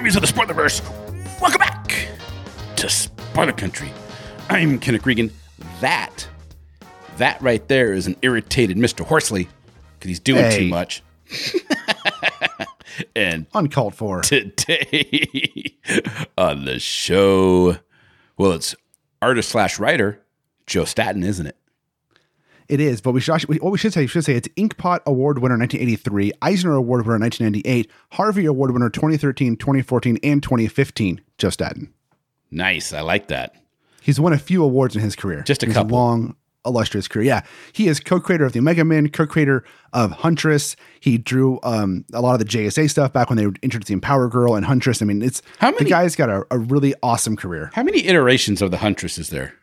Armies of the Spoilerverse, welcome back to Spoiler Country. I'm Kenric Regan. That, that right there is an irritated Mr. Horsley because he's doing Hey. too much. and Uncalled for. today on the show, well, it's artist slash writer Joe Staton, isn't it? It is, but we should actually, what we should say, we should say it's Inkpot Award winner 1983, Eisner Award winner 1998, Harvey Award winner 2013, 2014, and 2015, Joe Staton. Nice. I like that. He's won a few awards in his career. Just a He's couple. long, illustrious career. Yeah. He is co creator of the Omega Man, co creator of Huntress. He drew um, a lot of the JSA stuff back when they were introducing Power Girl and Huntress. I mean, it's How many, the guy's got a, a really awesome career. How many iterations of the Huntress is there?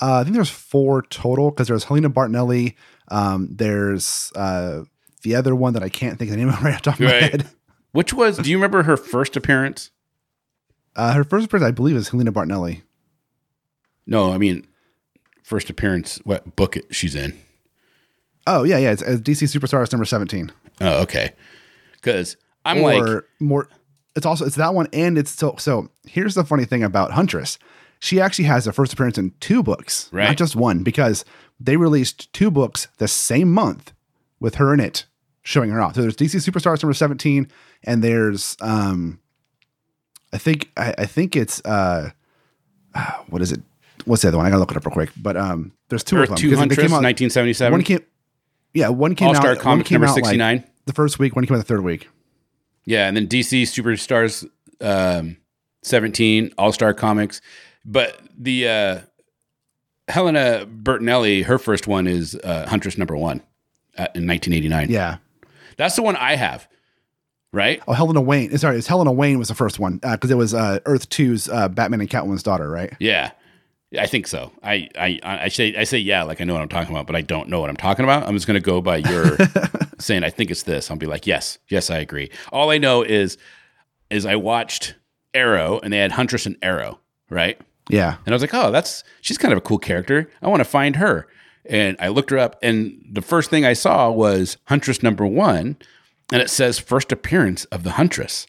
Uh, I think there's four total because there's Helena Bertinelli. Um, there's uh, the other one that I can't think of the name of right off the top of my head. Which was, do you remember her first appearance? Uh, her first appearance, I believe, is Helena Bertinelli. No, I mean, first appearance, what book it, she's in. Oh yeah, yeah. It's, it's DC Superstars number seventeen. Oh, okay. Because I'm or like, more. It's also it's that one, and it's so. So here's the funny thing about Huntress. She actually has a first appearance in two books, Right. not just one, because they released two books the same month with her in it, showing her off. So there's DC Superstars number seventeen, and there's um, I think I, I think it's uh, what is it? What's the other one? I gotta look it up real quick. But um, there's two Earth of them 200, because they came out- 1977. One came, yeah, one came All-Star out. Comics number out, like, 69. the first week, one came out the third week. Yeah, and then DC Superstars um, 17, All Star Comics. But the uh, Helena Bertinelli, her first one is uh, Huntress number one uh, in 1989. Yeah. That's the one I have, right? Oh, Helena Wayne. Sorry, it's Helena Wayne was the first one because it was uh, Earth 2's uh, Batman and Catwoman's daughter, right? Yeah. I think so. I, I I say I say yeah, like I know what I'm talking about, but I don't know what I'm talking about. I'm just gonna go by your saying I think it's this. I'll be like, yes, yes, I agree. All I know is is I watched Arrow and they had Huntress and Arrow, right? Yeah. And I was like, oh, that's she's kind of a cool character. I want to find her. And I looked her up, and the first thing I saw was Huntress number one, and it says first appearance of the Huntress.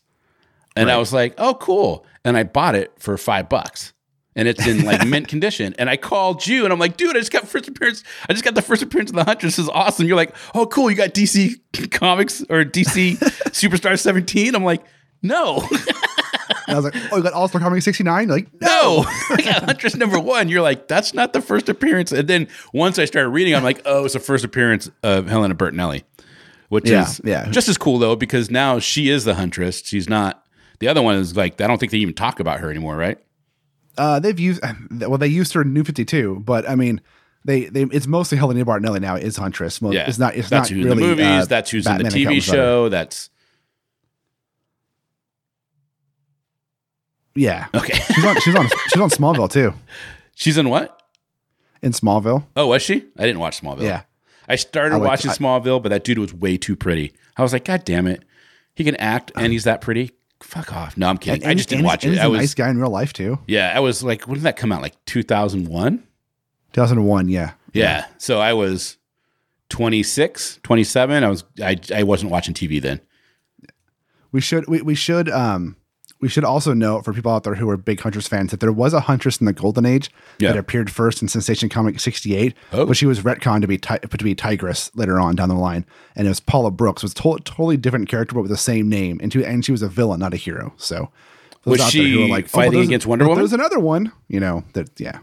And I was like, oh, cool. And I bought it for five bucks. And it's in like mint condition. And I called you and I'm like, dude, I just got first appearance. I just got the first appearance of the Huntress. This is awesome. You're like, oh, cool. You got DC Comics or DC Superstar 17. I'm like, no. And I was like, oh, you got All Star Comics 69? Like, No, I got Huntress number one. You're like, that's not the first appearance. And then once I started reading, I'm like, oh, it's the first appearance of Helena Bertinelli, which Yeah, is yeah. just as cool though because now she is the Huntress. She's not. The other one is like I don't think they even talk about her anymore, right? uh, they've used, well, they used her in New 52, but I mean, they, they it's mostly Helena Bertinelli now is Huntress. Well, Yeah, It's not, it's that's not who's really in the movies. uh, that's who's Batman in the TV show. That's Yeah. okay. She's on, she's on, she's on Smallville too. She's in what? In Smallville. Oh, was she? I didn't watch Smallville. Yeah. I started I watching I- Smallville, but that dude was way too pretty. I was like, God damn it. He can act and he's that pretty. Fuck off. No, I'm kidding. I just didn't and- watch and it. He's I a was nice guy in real life too. Yeah, I was like, when did that come out? Like 2001? 2001. Yeah. Yeah. So I was 26, 27. I was I I wasn't watching TV then. We should we, we should um we should also note for people out there who are big Huntress fans that there was a Huntress in the Golden Age Yeah. that appeared first in Sensation Comic 68, Oh. but she was retconned to be ti- to be Tigress later on down the line, and it was Paula Brooks. It was a to- totally different character but with the same name, and, to, and she was a villain, not a hero. So Was out there who she oh, fighting there's- against Wonder Woman? There's another one, you know that yeah.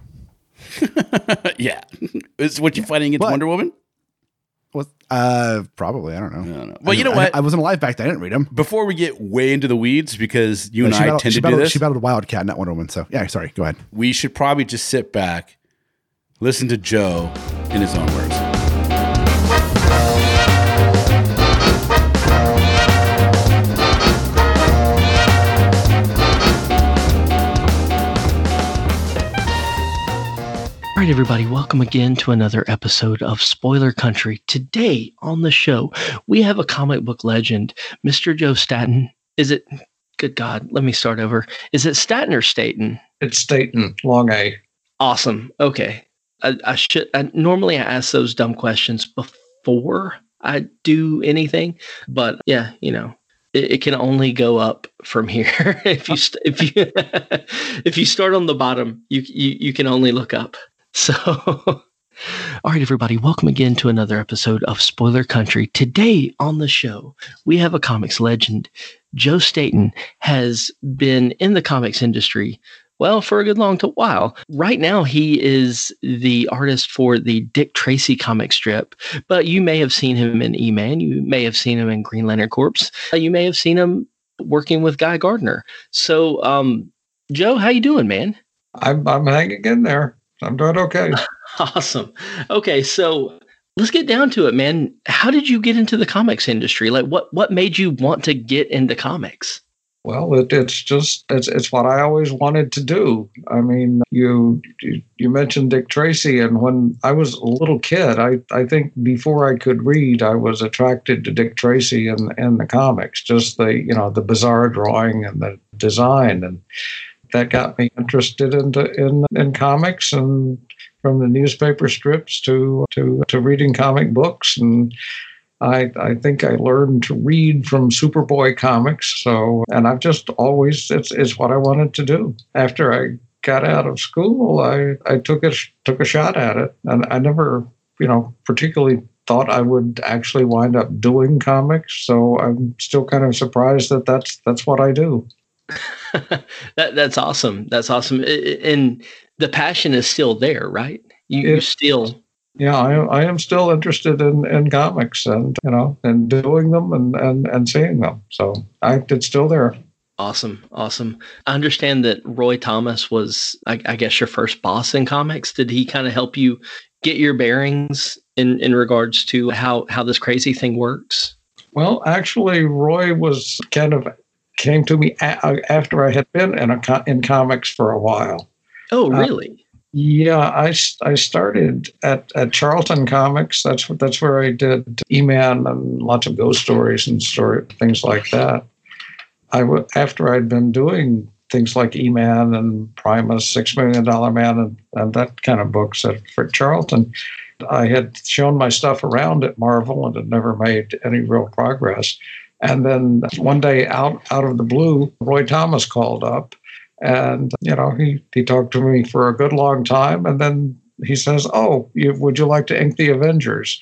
yeah. Is what you fighting against But- Wonder Woman? Was uh probably I don't know. I don't know. Well, you know I- what? I, wasn't alive back then. I didn't read them. Before we get way into the weeds, because you and I battled, tend to battled, do this, She battled Wildcat, not Wonder Woman. So yeah, sorry. Go ahead. we should probably just sit back, listen to Joe in his own words. All right, everybody, welcome again to another episode of Spoiler Country. Today on the show, we have a comic book legend, Mr. Joe Staton. Is it, good God, let me start over. Is it Staten or Staten? It's Staten, long A. Awesome. Okay. I, I should, I, normally I ask those dumb questions before I do anything, but yeah, you know, it, it can only go up from here. if you, st- if you, if you start on the bottom, you, you, you can only look up. So, all right, everybody, welcome again to another episode of Spoiler Country. Today on the show, we have a comics legend. Joe Staton has been in the comics industry, well, for a good long while. Right now, he is the artist for the Dick Tracy comic strip, but you may have seen him in E-Man. You may have seen him in Green Lantern Corps. Uh, You may have seen him working with Guy Gardner. So, um, Joe, how you doing, man? I'm I'm hanging in there. I'm doing okay. Awesome. Okay, so let's get down to it, man. How did you get into the comics industry? Like what what made you want to get into comics? Well, it, it's just it's it's what I always wanted to do. I mean, you you, you mentioned Dick Tracy, and when I was a little kid, I, I think before I could read, I was attracted to Dick Tracy and and the comics, just the you know the bizarre drawing and the design, and that got me interested into in in comics and from the newspaper strips to to to reading comic books and I, I think I learned to read from Superboy comics. So, and I've just always, it's, it's what I wanted to do. After I got out of school, I, I took a, took a shot at it. And I never, you know, particularly thought I would actually wind up doing comics. So I'm still kind of surprised that that's, that's what I do. that that's awesome. That's awesome. And the passion is still there, right? You, you still Yeah, I, I am still interested in, in comics and, you know, and doing them and, and, and seeing them. So I, it's still there. awesome, awesome. I understand that Roy Thomas was, I, I guess, your first boss in comics. Did he kind of help you get your bearings in in regards to how how this crazy thing works? Well, actually, Roy was kind of came to me a- after I had been in a co- in comics for a while. Oh, Uh, really? Yeah, I started at, at Charlton Comics. That's what that's where I did E-Man and lots of ghost stories and story things like that. I w- after I'd been doing things like E-Man and Primus, Six Million Dollar Man, and, and that kind of books at for Charlton. I had shown my stuff around at Marvel and had never made any real progress. And then one day, out out of the blue, Roy Thomas called up, and you know he he talked to me for a good long time, and then he says, "Oh, you, would you like to ink the Avengers?"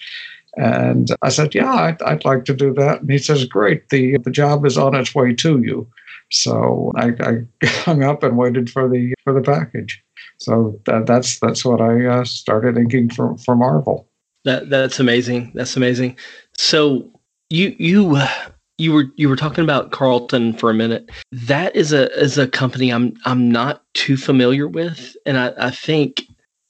And I said, "Yeah, I'd, I'd like to do that." And he says, "Great, the the job is on its way to you." So I, I hung up and waited for the for the package. So that, that's that's what I uh, started inking for for Marvel. That that's amazing. That's amazing. So you you you were you were talking about Charlton for a minute. That is a is a company I'm I'm not too familiar with, and I, I think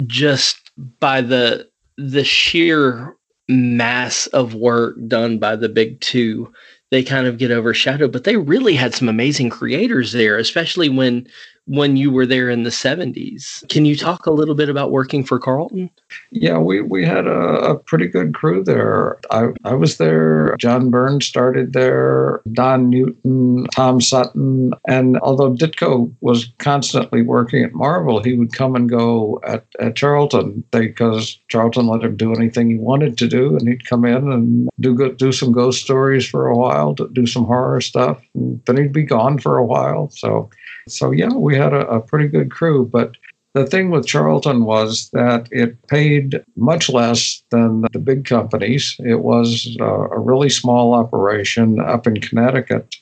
just by the the sheer mass of work done by the big two, they kind of get overshadowed. But they really had some amazing creators there, especially when when you were there in the 70s. Can you talk a little bit about working for Charlton? Yeah, we, we had a, a pretty good crew there. I, I was there. John Byrne started there, Don Newton, Tom Sutton. And although Ditko was constantly working at Marvel, he would come and go at, at Charlton because Charlton let him do anything he wanted to do. And he'd come in and do, good, do some ghost stories for a while, do some horror stuff. And then he'd be gone for a while. So so yeah, we had a, a pretty good crew, but the thing with Charlton was that it paid much less than the big companies. It was a really small operation up in Connecticut.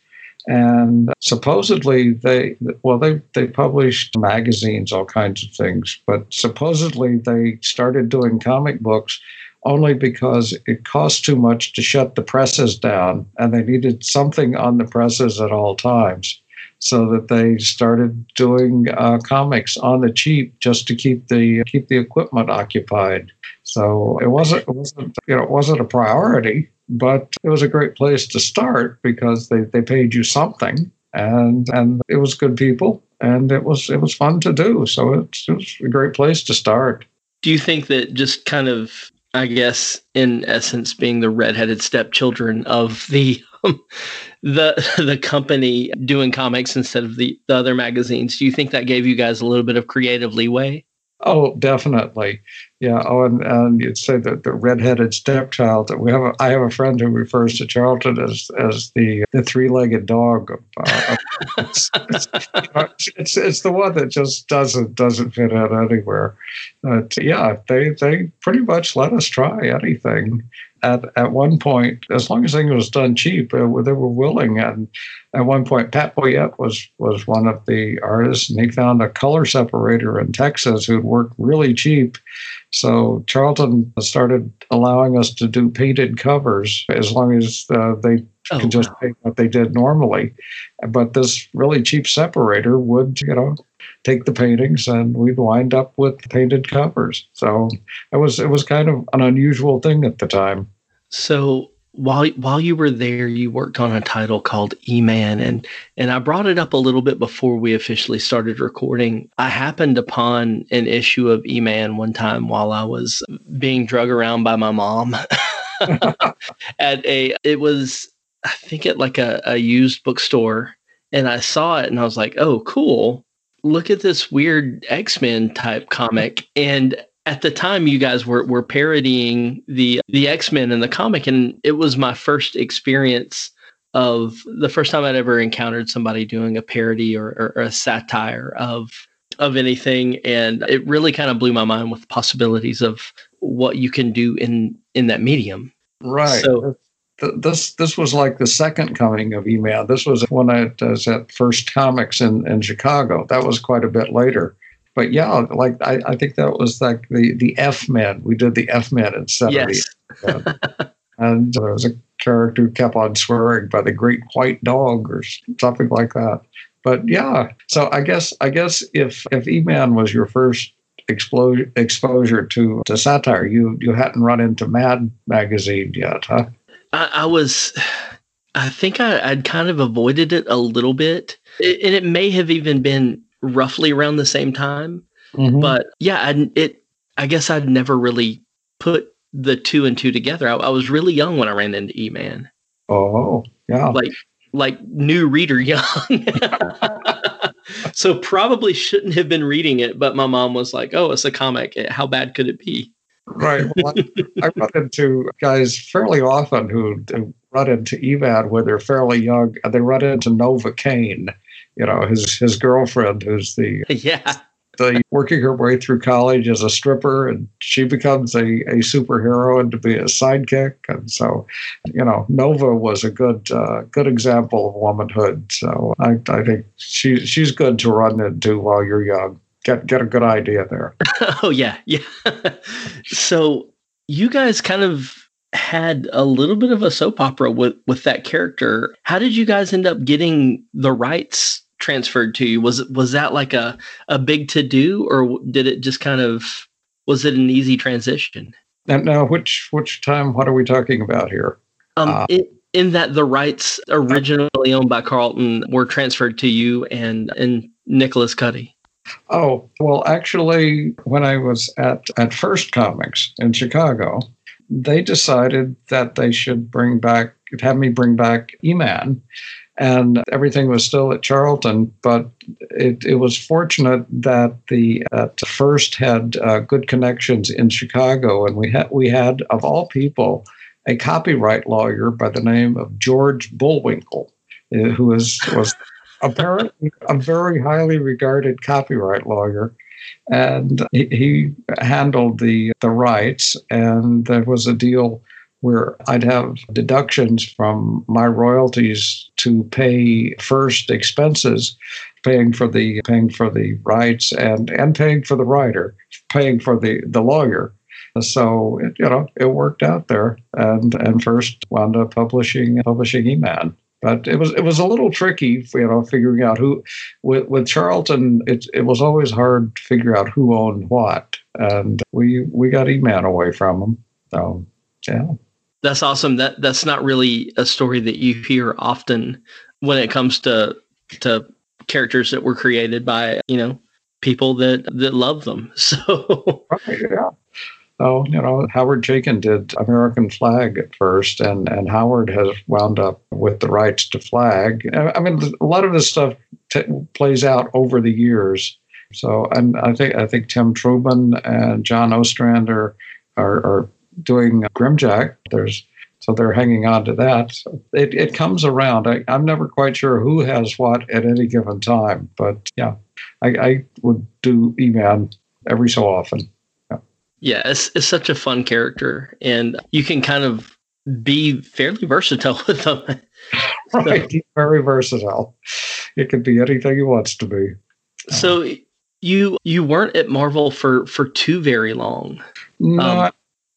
And supposedly they, well, they, they published magazines, all kinds of things, but supposedly they started doing comic books only because it cost too much to shut the presses down and they needed something on the presses at all times so that they started doing uh, comics on the cheap just to keep the keep the equipment occupied. So it wasn't it wasn't you know it wasn't a priority, but it was a great place to start because they, they paid you something and and it was good people and it was it was fun to do. So it was a great place to start. Do you think that just kind of I guess in essence being the redheaded stepchildren of the the the company doing comics instead of the, the other magazines. Do you think that gave you guys a little bit of creative leeway? Oh, definitely. Yeah. Oh, and, and you'd say that the redheaded stepchild. That we have. A, I have a friend who refers to Charlton as as the the three legged dog. Uh, it's, it's, it's, it's the one that just doesn't doesn't fit in anywhere. But yeah, they they pretty much let us try anything at, at one point, as long as things was done cheap, uh, they were willing. And at one point, Pat Boyette was was one of the artists, and he found a color separator in Texas who'd worked really cheap. So Charlton started allowing us to do painted covers as long as uh, they oh, could just wow. paint what they did normally. But this really cheap separator would, you know, take the paintings and we'd wind up with painted covers. So it was it was kind of an unusual thing at the time. So while while you were there, you worked on a title called E-Man, and and I brought it up a little bit before we officially started recording. I happened upon an issue of E-Man one time while I was being drug around by my mom at a. It was I think at like a, a used bookstore, and I saw it and I was like, oh, cool. Look at this weird X Men type comic, and at the time you guys were were parodying the the X-Men in the comic and it was my first experience of the first time I'd ever encountered somebody doing a parody or, or, or a satire of of anything and it really kind of blew my mind with possibilities of what you can do in in that medium. Right. So this this was like the second coming of E-Man. This was when I was at First Comics in, in Chicago. That was quite a bit later but yeah, like I, I think that was like the the F Men. We did the F Men instead yes. of the. and there was a character who kept on swearing by the great white dog or something like that. But yeah, so I guess I guess if if E Man was your first exposure exposure to to satire, you you hadn't run into Mad magazine yet, huh? I, I was. I think I, would kind of avoided it a little bit, it, and it may have even been roughly around the same time. Mm-hmm. But yeah, I, it. I guess I'd never really put the two and two together. I, I was really young when I ran into E Man. Oh, yeah. Like like new reader young. so probably shouldn't have been reading it, but my mom was like, "Oh, it's a comic. How bad could it be?" Right. Well, I, I run into guys fairly often who, run into E-Man when they're fairly young, and they run into Nova Kane, you know, his his girlfriend who's the yeah. the working her way through college as a stripper and she becomes a, a superhero and to be a sidekick. And so you know nova was a good uh, good example of womanhood. So i, I think she, she's good to run into while you're young. Get get a good idea there. Oh yeah. Yeah. So you guys kind of had a little bit of a soap opera with with that character. How did you guys end up getting the rights transferred to you? Was was that like a a big to do, or did it just kind of was it an easy transition? And now, which which time? What are we talking about here? Um, uh, it, in that the rights originally owned by Charlton were transferred to you, and and Nicholas Cuti? Oh, well, actually, when I was at, at First Comics in Chicago, they decided that they should bring back, have me bring back E Man. And everything was still at Charlton, but it, it was fortunate that the at first had uh, good connections in Chicago, and we had we had of all people a copyright lawyer by the name of George Bullwinkle, uh, who was was apparently a very highly regarded copyright lawyer. And he, he handled the, the rights, and there was a deal where I'd have deductions from my royalties to pay first expenses, paying for the paying for the rights and and paying for the writer, paying for the the lawyer. So it, you know it worked out there, and and first wound up publishing publishing E-Man. But it was it was a little tricky, you know, figuring out who. With with Charlton, it it was always hard to figure out who owned what, and we we got E-Man away from them. So yeah. That's awesome. That that's not really a story that you hear often when it comes to to characters that were created by you know people that that love them. So right, yeah. Oh, you know, Howard Chaykin did American Flag at first, and, and Howard has wound up with the rights to Flag. I mean, a lot of this stuff t- plays out over the years. So, and I think I think Tim Truman and John Ostrander are, are doing Grimjack. There's so they're hanging on to that. It, it comes around. I, I'm never quite sure who has what at any given time, but yeah, I, I would do E-Man every so often. Yeah, it's, it's such a fun character, and you can kind of be fairly versatile with them. right, very versatile. It can be anything he wants to be. So you you weren't at Marvel for for too very long. No, um,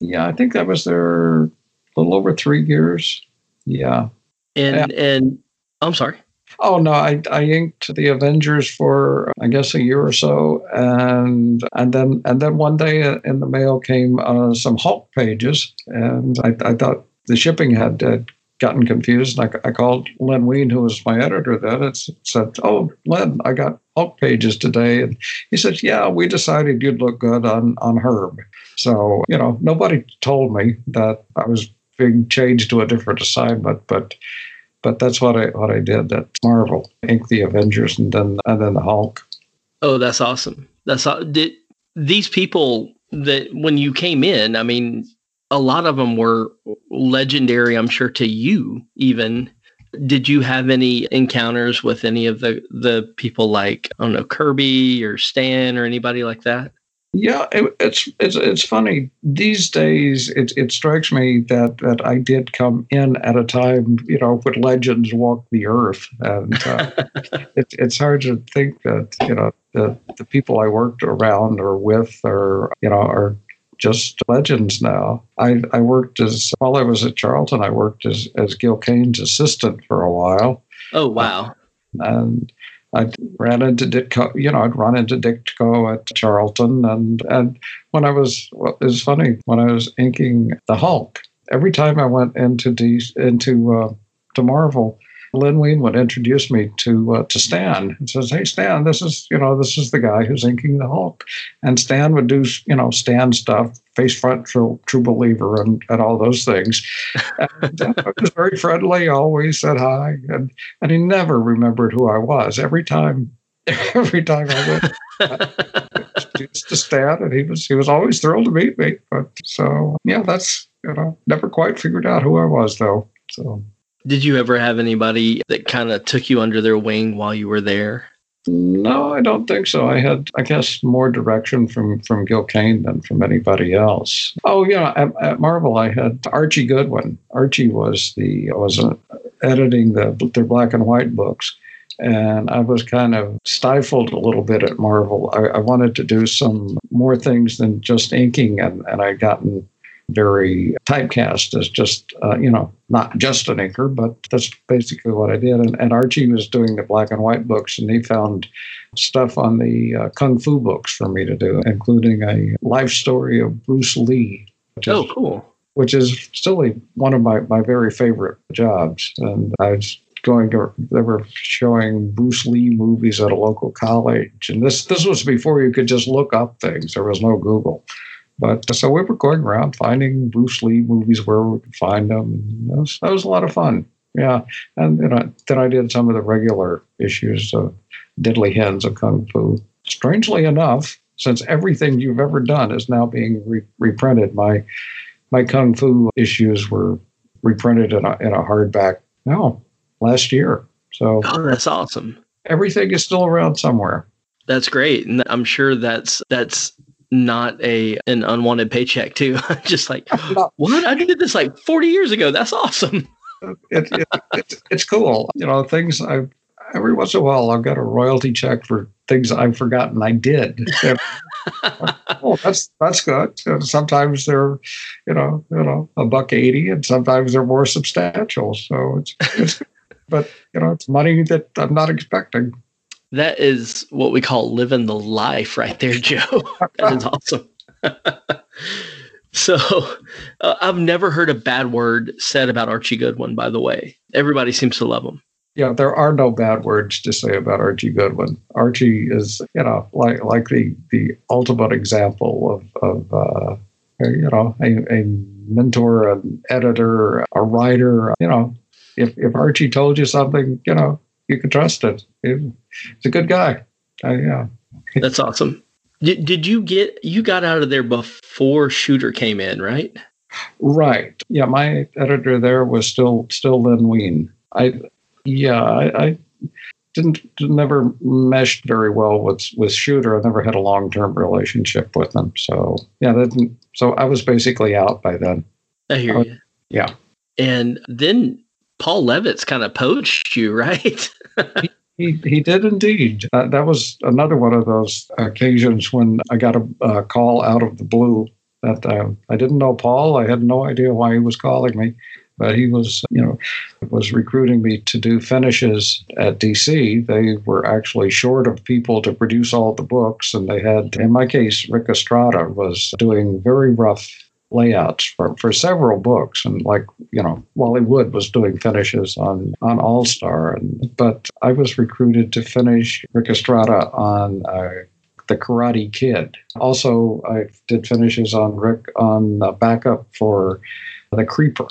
yeah, I think that was there a little over three years. Yeah, and yeah. and I'm sorry. Oh no, I, I inked the Avengers for I guess a year or so, and and then and then one day in the mail came uh, some Hulk pages, and I, I thought the shipping had uh, gotten confused. I, I called Len Wein, who was my editor then, and said, "Oh, Len, I got Hulk pages today," and he said, "Yeah, we decided you'd look good on on Herb." So you know, nobody told me that I was being changed to a different assignment, but but that's what I what I did at Marvel, ink the Avengers and then and then the Hulk. Oh, that's awesome. That's did these people that when you came in, I mean, a lot of them were legendary, I'm sure to you even. Did you have any encounters with any of the the people like I don't know Kirby or Stan or anybody like that? Yeah, it, it's it's it's funny these days. It it strikes me that that I did come in at a time, you know, when legends walk the earth, and uh, it, it's hard to think that you know the the people I worked around or with are you know are just legends now. I, I worked as while I was at Charlton, I worked as as Gil Kane's assistant for a while. Oh wow! And I ran into Ditko, you know, I'd run into Ditko at Charlton. And, and when I was, well, it was funny, when I was inking the Hulk, every time I went into, D, into uh, to Marvel, Wein would introduce me to uh, to Stan and says, "Hey Stan, this is you know this is the guy who's inking the Hulk," and Stan would do you know Stan stuff, face front true, true believer, and, and all those things. And uh, was very friendly, always said hi, and and he never remembered who I was. Every time, every time I went. to Stan, and he was he was always thrilled to meet me. But so yeah, that's you know never quite figured out who I was though. So did you ever have anybody that kind of took you under their wing while you were there? No, I don't think so. I had, I guess, more direction from from Gil Kane than from anybody else. Oh, yeah, at, at Marvel, I had Archie Goodwin. Archie was the was uh, editing the their black and white books, and I was kind of stifled a little bit at Marvel. I, I wanted to do some more things than just inking, and and I gotten very typecast as just, uh, you know, not just an inker, but that's basically what I did. And, and, Archie was doing the black and white books, and he found stuff on the uh, Kung Fu books for me to do, including a life story of Bruce Lee. Oh, is, cool. Which is still one of my, my very favorite jobs. And I was going to they were showing Bruce Lee movies at a local college, and this this was before you could just look up things. There was no Google. But uh, so we were going around finding Bruce Lee movies where we could find them. That was, that was a lot of fun. Yeah, and you know, then I did some of the regular issues of Deadly Hands of Kung Fu. Strangely enough, since everything you've ever done is now being re- reprinted, my my Kung Fu issues were reprinted in a, in a hardback no last year. So Oh, that's awesome. everything is still around somewhere. That's great, and I'm sure that's that's not a an unwanted paycheck too. Just like No. what I did this like 40 years ago. That's awesome. It, it, it's it's cool. You know, things I every once in a while I'll get a royalty check for things I've forgotten I did. oh, that's that's good. And sometimes they're, you know, you know, a buck eighty, and sometimes they're more substantial. So it's, it's but you know, it's money that I'm not expecting. That is what we call living the life right there, Joe. that is awesome. so, uh, I've never heard a bad word said about Archie Goodwin, by the way. Everybody seems to love him. Yeah, there are no bad words to say about Archie Goodwin. Archie is, you know, like like the the ultimate example of of uh, you know a, a mentor, an editor, a writer. You know, if if Archie told you something, you know, you can trust it. He- He's a good guy. Uh, yeah. That's awesome. Did, did you get, you got out of there before Shooter came in, right? Right. Yeah, my editor there was still still Len Wein. I yeah, I, I didn't never meshed very well with with Shooter. I never had a long term relationship with him. So yeah, that so I was basically out by then. I hear Oh, you. yeah. And then Paul Levitz kind of poached you, right? He, he did indeed. Uh, that was another one of those occasions when I got a, call out of the blue that uh, I didn't know Paul. I had no idea why he was calling me, but he was, you know, was recruiting me to do finishes at DC. They were actually short of people to produce all the books, and they had, in my case, Ric Estrada was doing very rough layouts for, for several books. And like you know wally wood was doing finishes on on all star and but i was recruited to finish ric estrada on uh, the karate kid. Also i did finishes on ric on the backup for the creeper.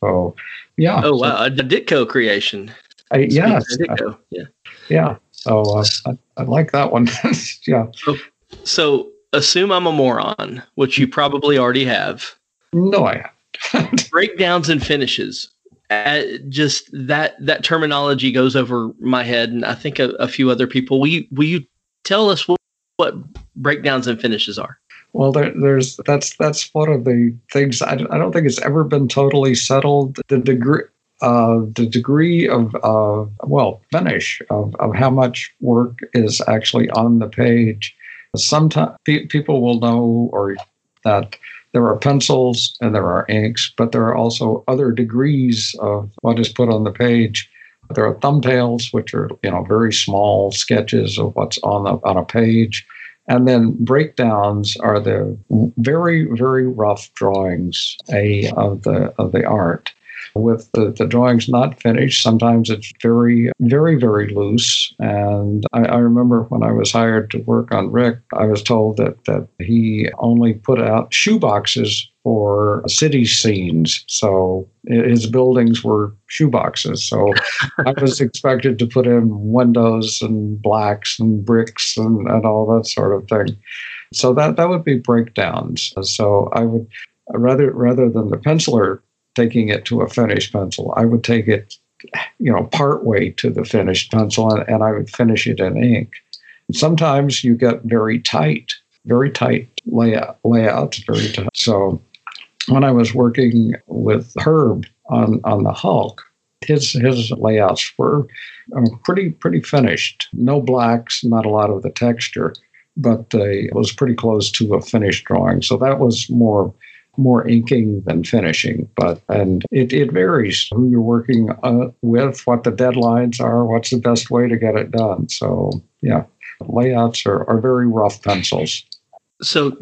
So yeah. Oh, wow. A Ditko creation. I, yes. Ditko, Yeah. yeah. So uh, I, I like that one. Yeah. So assume I'm a moron, which you probably already have. no i haven't breakdowns and finishes uh, just that that terminology goes over my head and i think a, a few other people will you, will you tell us what, what breakdowns and finishes are Well, there, there's that's that's one of the things I, I don't think it's ever been totally settled. The degree, uh, the degree of uh, well finish of, of how much work is actually on the page. Sometimes people will know or that there are pencils and there are inks, but there are also other degrees of what is put on the page. There are thumbnails, which are you know very small sketches of what's on the on a page. And then breakdowns are the very, very rough drawings a, of the of the art. With the, the drawings not finished, sometimes it's very, very, very loose. And I, I remember when I was hired to work on Ric, I was told that that he only put out shoeboxes for city scenes. So his buildings were shoeboxes. So I was expected to put in windows and blacks and bricks and, and all that sort of thing. So that that would be breakdowns. So I would rather rather than the penciler taking it to a finished pencil, I would take it, you know, part way to the finished pencil and, and I would finish it in ink. Sometimes you get very tight, very tight layout layouts, very tight. So when I was working with Herb on on the Hulk, his his layouts were um, pretty pretty finished. No blacks, not a lot of the texture, but uh, it was pretty close to a finished drawing. So that was more more inking than finishing. But and it, it varies who you're working uh, with, what the deadlines are, what's the best way to get it done. So yeah, layouts are, are very rough pencils. so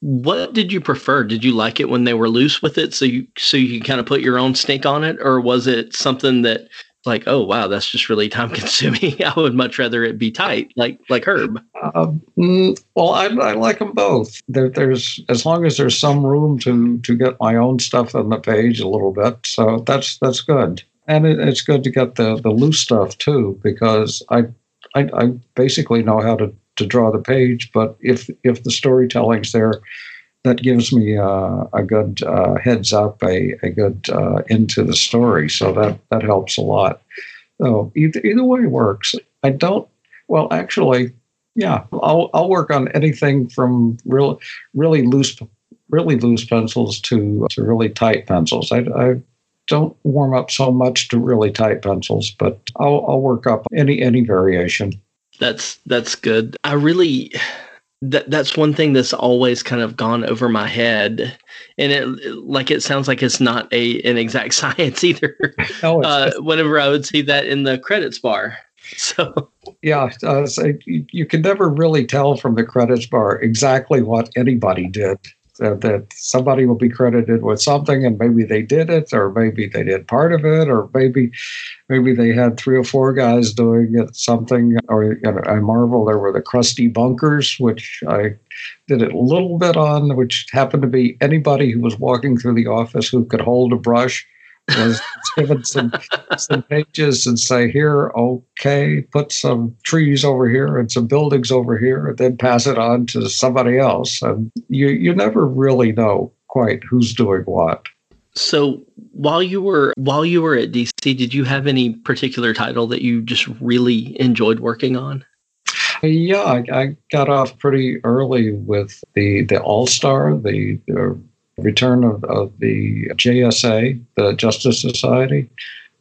what did you prefer did you like it when they were loose with it so you so you could kind of put your own stink on it or was it something that like, oh wow, that's just really time consuming. I would much rather it be tight, like like Herb. Um, mm, well, I, I like them both. There, there's as long as there's some room to to get my own stuff on the page a little bit, so that's that's good. And it, it's good to get the the loose stuff too, because I, I I basically know how to to draw the page, but if if the storytelling's there, that gives me uh, a good uh, heads up, a, a good uh, into the story. So that that helps a lot. So either, either way works. I don't. Well, actually, yeah, I'll I'll work on anything from real really loose really loose pencils to to really tight pencils. I, I don't warm up so much to really tight pencils, but I'll I'll work up any any variation. That's that's good. I really that that's one thing that's always kind of gone over my head. And it like it sounds like it's not a an exact science either. No, uh, whenever i would see that in the credits bar. So yeah, uh, so you, you can never really tell from the credits bar exactly what anybody did. That, that somebody will be credited with something, and maybe they did it, or maybe they did part of it, or maybe maybe they had three or four guys doing it something. Or you know, I marvel there were the crusty bunkers, which I did it a little bit on, which happened to be anybody who was walking through the office who could hold a brush was given some some pages and say, here, okay, put some trees over here and some buildings over here, and then pass it on to somebody else. And you you never really know quite who's doing what. so while you were while you were at dc did you have any particular title that you just really enjoyed working on Yeah, I, I got off pretty early with the the All Star, the, the return of, of the JSA, the Justice Society,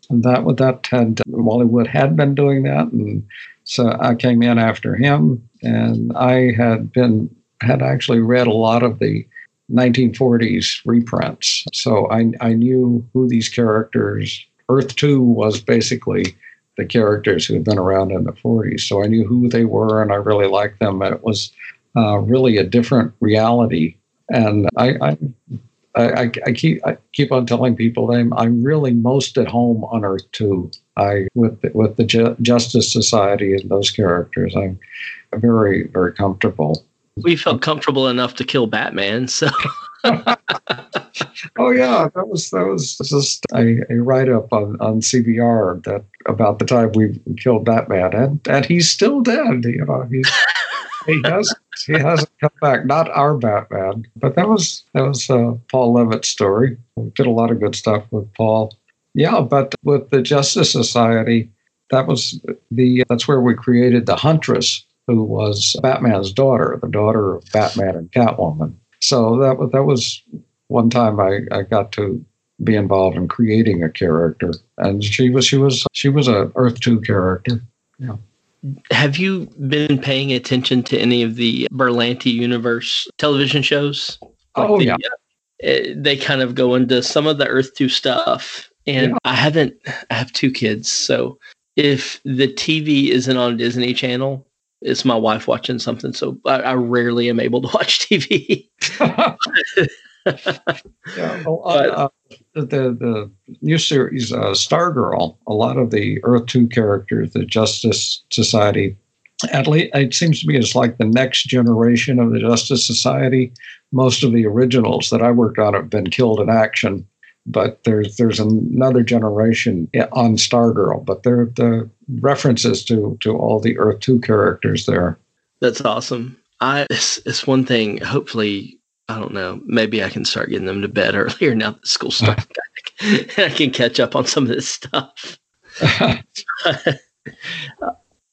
and that that had Wally Wood had been doing that, and so I came in after him, and I had been had actually read a lot of the 1940s reprints, so I I knew who these characters. Earth Two was basically the characters who had been around in the 40s. So I knew who they were and I really liked them. It was uh, really a different reality. And I, I, I, I keep I keep on telling people I'm I'm really most at home on Earth Two. I with the, with the Ju- Justice Society and those characters. I'm very very comfortable. we felt comfortable enough to kill batman so Oh yeah, that was that was just a, a write up on, on CBR that about the time we killed Batman, and and he's still dead. You know, he's he has he hasn't come back. Not our Batman, but that was that was uh, Paul Levitz's story. We did a lot of good stuff with Paul. Yeah, but with the Justice Society, that was the that's where we created the Huntress, who was Batman's daughter, the daughter of Batman and Catwoman. So that was that was one time I, I got to be involved in creating a character, and she was she was she was a Earth Two character. Have you been paying attention to any of the berlanti universe television shows Oh, the, yeah. uh, they kind of go into some of the earth 2 stuff and Yeah. i haven't i have two kids so if the tv isn't on disney channel it's my wife watching something so i, I rarely am able to watch tv Yeah, well, uh, the the new series uh, Stargirl. A lot of the Earth Two characters, the Justice Society. At least it seems to me it's like the next generation of the Justice Society. Most of the originals that I worked on have been killed in action, but there's there's another generation on Stargirl. But there the references to to all the Earth Two characters there. that's awesome i it's, it's one thing hopefully i don't know. Maybe i can start getting them to bed earlier now that school's starting back. And i can catch up on some of this stuff.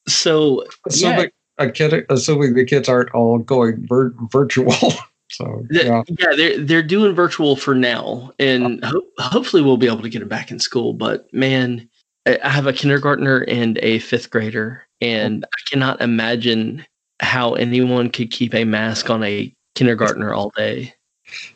So yeah, assuming a kid, assuming the kids aren't all going vir- virtual. so yeah, yeah, they're they're doing virtual for now, and uh-huh. ho- hopefully we'll be able to get them back in school. But man, I I have a kindergartner and a fifth grader, and oh. I cannot imagine how anyone could keep a mask on a kindergartner all day.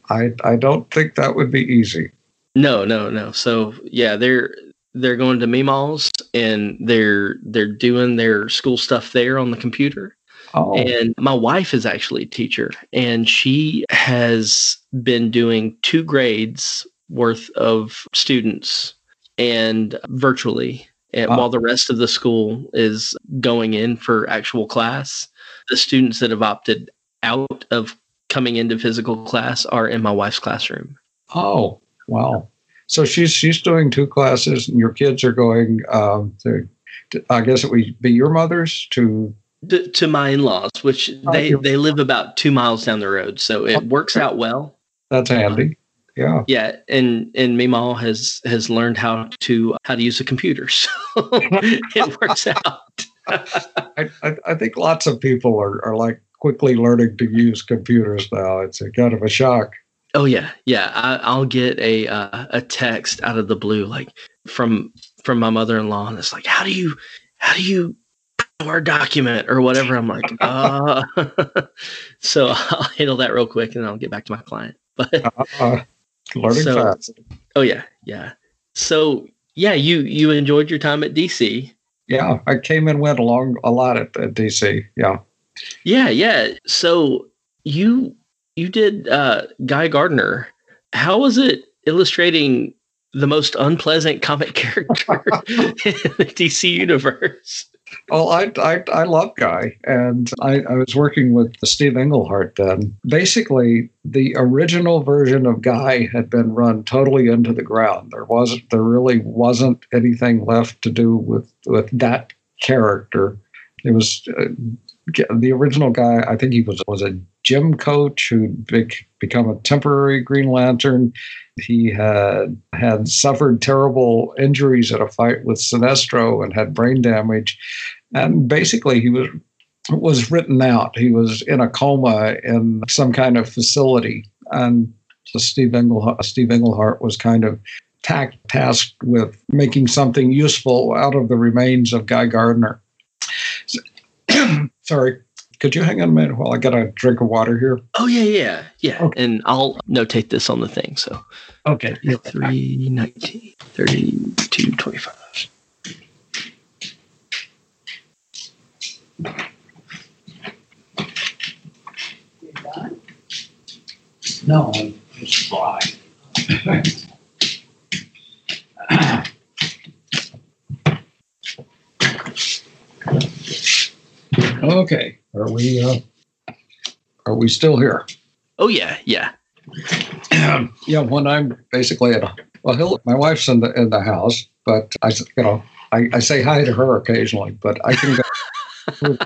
I I don't think that would be easy. No, no, no. So yeah, they're they're going to Meemaws and they're they're doing their school stuff there on the computer. Oh, And my wife is actually a teacher, and she has been doing two grades worth of students and virtually. and Wow. while the rest of the school is going in for actual class, the students that have opted out of coming into physical class are in my wife's classroom. Oh, wow. So she's she's doing two classes, and your kids are going. Um, to, to- I guess it would be your mother's to. To, to my in-laws, which Oh, they they live about two miles down the road, so it works out well. That's handy. Yeah. Yeah, and and Meemaw has has learned how to how to use a computer, so it works out. I, I, I think lots of people are, are like quickly learning to use computers now. It's a kind of a shock. Oh yeah, yeah. I, I'll get a uh, a text out of the blue, like from from my mother in law, and it's like, how do you how do you Word document or whatever? I'm like, uh. so I'll handle that real quick, and then I'll get back to my client. But Uh, learning So- fast. oh yeah, yeah. So yeah, you you enjoyed your time at DC. Yeah, I came and went along a lot at, at DC. Yeah. Yeah, yeah. So you you did uh, Guy Gardner. How was it illustrating the most unpleasant comic character in the DC universe? Well, I, I, I love Guy, and I, I was working with Steve Englehart then. Basically, the original version of Guy had been run totally into the ground. There wasn't, there really wasn't anything left to do with with that character. It was uh, the original guy. I think he was was a gym coach who'd bec become a temporary Green Lantern. He had had suffered terrible injuries at a fight with Sinestro and had brain damage and basically he was was written out. He was in a coma in some kind of facility, and so Steve Englehart, Steve Englehart was kind of tack, tasked with making something useful out of the remains of Guy Gardner. Sorry, could you hang on a minute while I get a drink of water here? Oh yeah, yeah, yeah. Okay. And I'll notate this on the thing. So Okay. 3, 19, 32, 25. No, it's dry. okay, are we? Uh, are we still here? Oh yeah, yeah. yeah, when I'm basically at a, well, he'll, my wife's in the in the house, but I, you know, I, I say hi to her occasionally, but I can go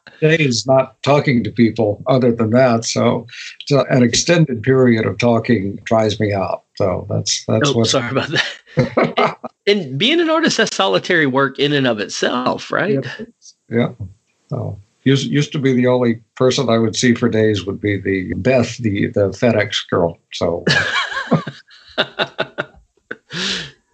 days not talking to people other than that. So, so an extended period of talking dries me out. So that's that's Oh, what. sorry about that. and being an artist, that's solitary work in and of itself, right? Yeah. So used used to be the only person I would see for days would be the Beth, the the FedEx girl. So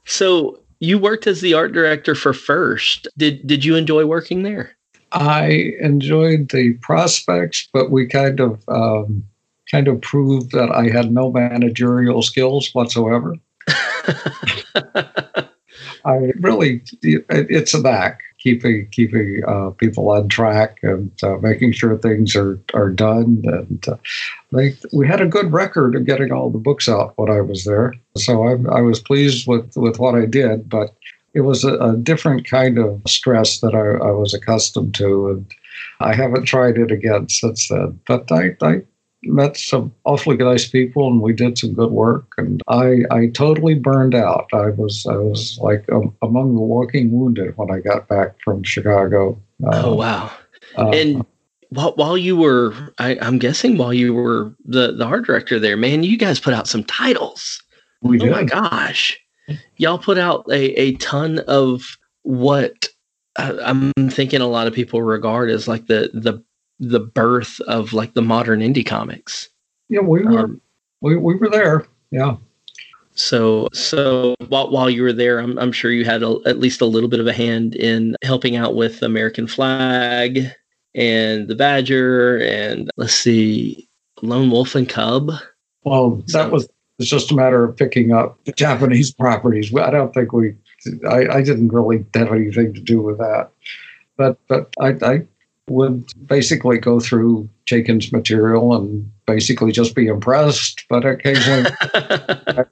so you worked as the art director for First. Did did you enjoy working there? I enjoyed the prospects, but we kind of um, kind of proved that I had no managerial skills whatsoever. I really, it's a knack keeping keeping uh, people on track and uh, making sure things are are done. And uh, they, we had a good record of getting all the books out when I was there, so I, I was pleased with with what I did. But it was a, a different kind of stress that I, I was accustomed to, and I haven't tried it again since then. But I, I met some awfully nice people, and we did some good work. And I, I totally burned out. I was, I was like um, among the walking wounded when I got back from Chicago. oh wow. uh, and while, while you were I, i'm guessing while you were the, the art director there man you guys put out some titles we oh did. my gosh y'all put out a, a ton of what uh, i'm thinking a lot of people regard as like the the the birth of like the modern indie comics Yeah, we were, um, we, we were there. Yeah. so so while, while you were there I'm, I'm sure you had a, at least a little bit of a hand in helping out with american Flagg and the badger and let's see lone wolf and cub Well, that So- was it's just a matter of picking up the Japanese properties. I don't think we, I, I didn't really have anything to do with that. But but I, I would basically go through Chaykin's material and basically just be impressed. But occasionally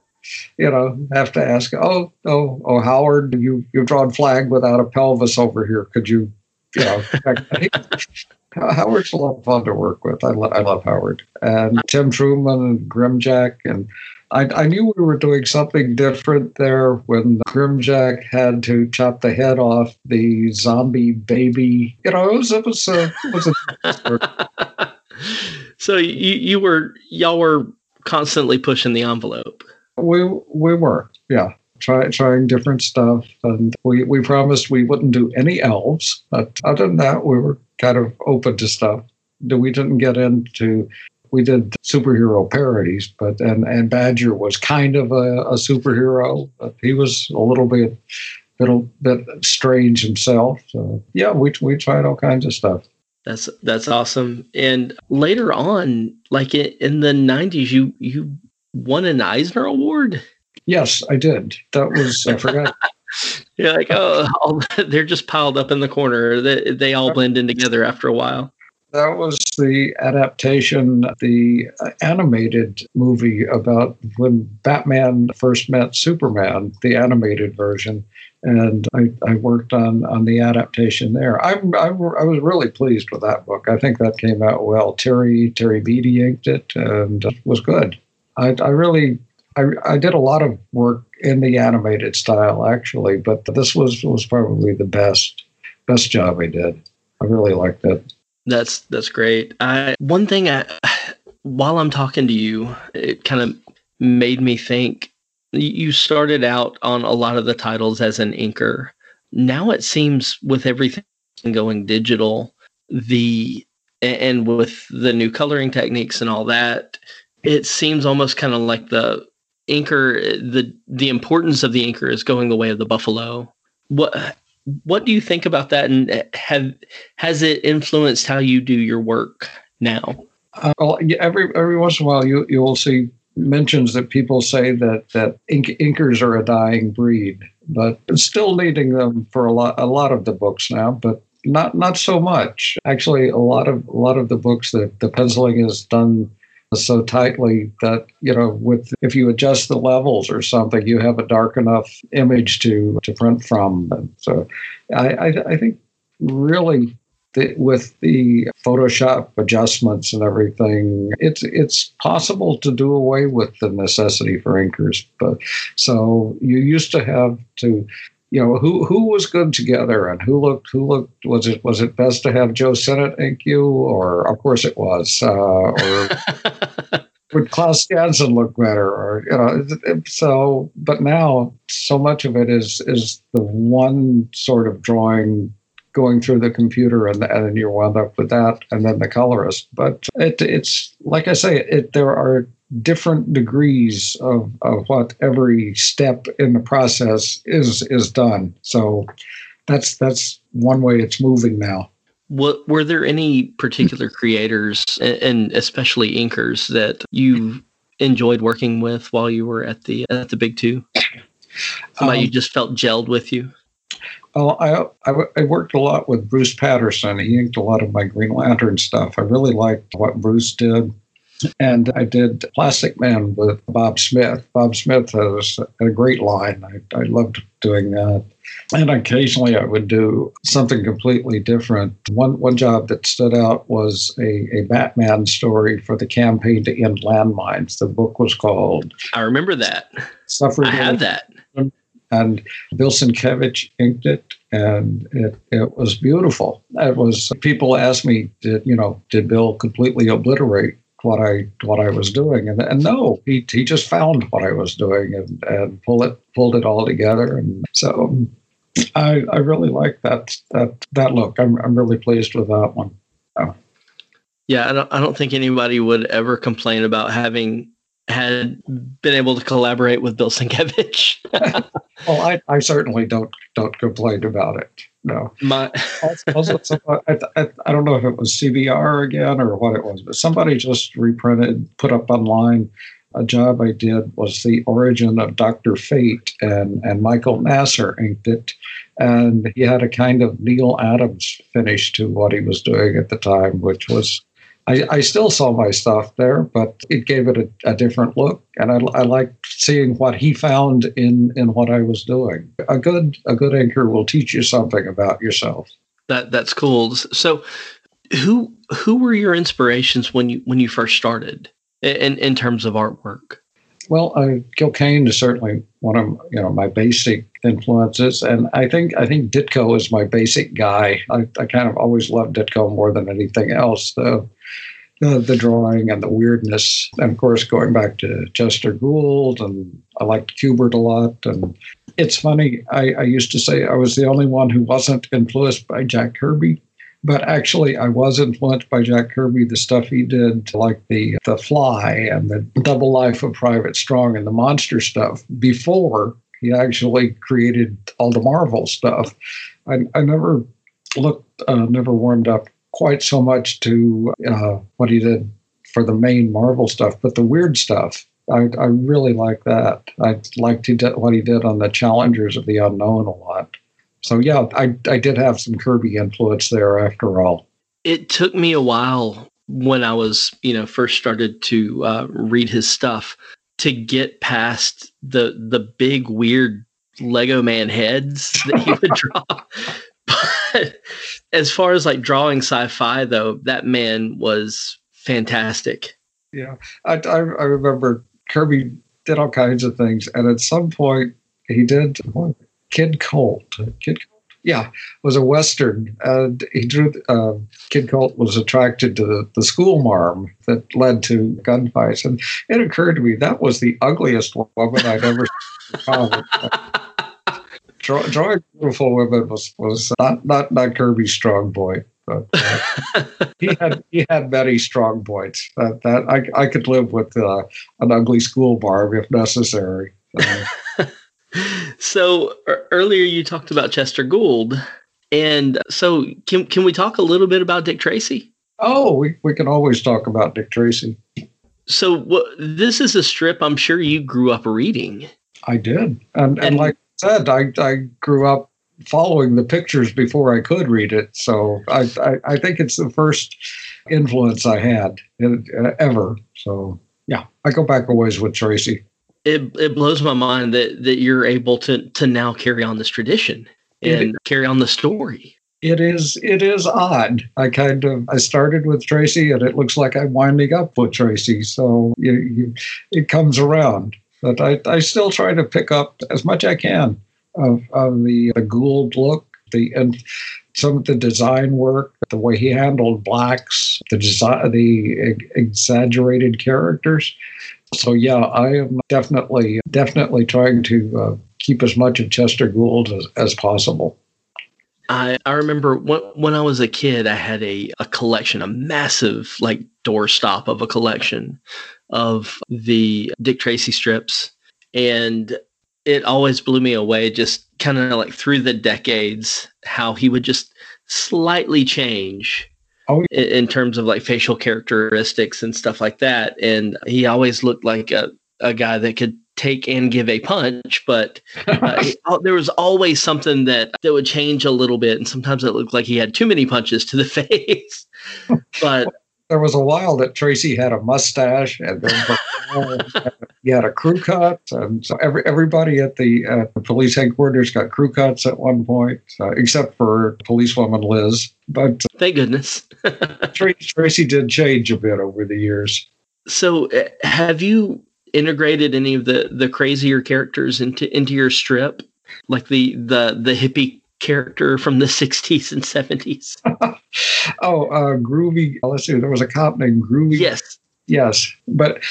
you know, have to ask, oh, oh, oh, Howard, you you've drawn Flagg without a pelvis over here. Could you, you know, Howard's a lot of fun to work with. I, lo- I love Howard and Tim Truman and Grimjack and. I, I knew we were doing something different there when Grimjack had to chop the head off the zombie baby. You know, it was it was a, it was a so you you were y'all were constantly pushing the envelope. We we were, yeah. Try, trying different stuff. And we, we promised we wouldn't do any elves. But other than that, we were kind of open to stuff. We didn't get into we did superhero parodies, but and and Badger was kind of a, a superhero, he was a little bit little bit strange himself. So yeah, we we tried all kinds of stuff. That's that's awesome. And later on, like in the '90s, you you won an Eisner Award. Yes, I did. That was I forgot. You're like, oh, all, they're just piled up in the corner. They they all blend in together after a while. That was the adaptation, the uh, animated movie about when Batman first met Superman, the animated version. And I, I worked on, on the adaptation there. I, I, I was really pleased with that book. I think that came out well. Terry Terry Beatty inked it and it was good. I, I really I, I did a lot of work in the animated style actually, but this was was probably the best best job I did. I really liked it. That's that's great. I one thing I while I'm talking to you, it kind of made me think you started out on a lot of the titles as an inker. Now it seems with everything going digital, the and with the new coloring techniques and all that, it seems almost kind of like the inker the the importance of the inker is going the way of the buffalo. What what do you think about that, and have has it influenced how you do your work now? Uh, well, every every once in a while, you you will see mentions that people say that that ink, inkers are a dying breed, but still needing them for a lot a lot of the books now, but not not so much. Actually, a lot of a lot of the books that the penciling is done so tightly that you know with if you adjust the levels or something you have a dark enough image to to print from and so i i, I think really the, with the photoshop adjustments and everything it's it's possible to do away with the necessity for inkers but so you used to have to you know who who was good together and who looked who looked was it was it best to have Joe Sinnott ink you or of course it was uh, or would Klaus Janson look better or you know so but now so much of it is is the one sort of drawing going through the computer and, and then you're wound up with that and then the colorist but it, it's like I say it there are different degrees of, of what every step in the process is is done. So that's that's one way it's moving now. What were there any particular creators and especially inkers that you enjoyed working with while you were at the at the Big Two? Somebody um, you just felt gelled with you. Oh, I, I, I worked a lot with Bruce Patterson. He inked a lot of my Green Lantern stuff. I really liked what Bruce did. And I did Plastic Man with Bob Smith. Bob Smith has a great line. I, I loved doing that. And occasionally I would do something completely different. One one job that stood out was a, a Batman story for the campaign to end landmines. The book was called I remember that. Suffered I had that. And Bill Sienkiewicz inked it, and it, it was beautiful. It was people asked me, did you know, did Bill completely obliterate what I what I was doing, and and no, he he just found what I was doing and and pulled it pulled it all together, and so I I really like that that that look. I'm I'm really pleased with that one. Yeah, I don't I don't think anybody would ever complain about having had been able to collaborate with Bill Sienkiewicz. well, I, I certainly don't don't complain about it. No. My also, I, I, I, don't know if it was CBR again or what it was, but somebody just reprinted, put up online a job I did was the origin of Dr. Fate, and, and Michael Nasser inked it. And he had a kind of Neal Adams finish to what he was doing at the time, which was I, I still saw my stuff there, but it gave it a, a different look, and I, I liked seeing what he found in in what I was doing. A good a good inker will teach you something about yourself. That that's cool. So, who who were your inspirations when you when you first started in in terms of artwork? Well, uh, Gil Kane is certainly one of you know my basic influences, and I think I think Ditko is my basic guy. I, I kind of always loved Ditko more than anything else. The, the the drawing and the weirdness, and of course going back to Chester Gould, and I liked Kubert a lot. And it's funny, I, I used to say I was the only one who wasn't influenced by Jack Kirby but actually, I was influenced by Jack Kirby. The stuff he did, like the the Fly and the Double Life of Private Strong and the monster stuff, before he actually created all the Marvel stuff. I, I never looked, uh, never warmed up quite so much to uh, what he did for the main Marvel stuff, but the weird stuff. I, I really like that. I liked he did, what he did on the Challengers of the Unknown a lot so yeah, I I did have some Kirby influence there after all. It took me a while when I was you know first started to uh, read his stuff to get past the the big weird Lego man heads that he would draw. but as far as like drawing sci-fi though, that man was fantastic. Yeah, I, I, I remember Kirby did all kinds of things, and at some point he did Kid Colt. Kid Colt, yeah, was a Western. And he drew, uh, Kid Colt was attracted to the, the school marm that led to gunfights. And it occurred to me that was the ugliest woman I'd ever seen. Draw, drawing beautiful women was, was not, not, not Kirby's strong point. But uh, he had he had many strong points that, that I, I could live with uh, an ugly school marm if necessary. Uh, so earlier you talked about Chester Gould, and so can can we talk a little bit about Dick Tracy? Oh, we, we can always talk about Dick Tracy. So what, this is a strip I'm sure you grew up reading. I did, and and, and like said, I I grew up following the pictures before I could read it. So I I, I think it's the first influence I had uh, ever. So yeah, I go back a ways with Tracy it it blows my mind that that you're able to to now carry on this tradition and carry on the story. It is it is odd. I kind of I started with Tracy, and it looks like I'm winding up with Tracy. So you, you, it comes around, but I, I still try to pick up as much I can of, of the, the Gould look, the and some of the design work, the way he handled blacks, the design, the exaggerated characters. So yeah, I am definitely definitely trying to uh, keep as much of Chester Gould as, as possible. I, I remember when, when I was a kid, I had a, a collection, a massive like doorstop of a collection of the Dick Tracy strips. And it always blew me away, just kind of like through the decades, how he would just slightly change oh. in, in, terms of like facial characteristics and stuff like that. And he always looked like a, a guy that could take and give a punch, but uh, there was always something that that would change a little bit, and sometimes it looked like he had too many punches to the face. but there was a while that Tracy had a mustache, and then he had a crew cut, and so every everybody at the, uh, the police headquarters got crew cuts at one point, uh, except for policewoman Liz. But thank goodness, Tracy did change a bit over the years. So, uh, have you integrated any of the the crazier characters into into your strip, like the the the hippie character from the 60s and 70s? oh, uh, Groovy. Let's see. There was a cop named Groovy. Yes. Yes. But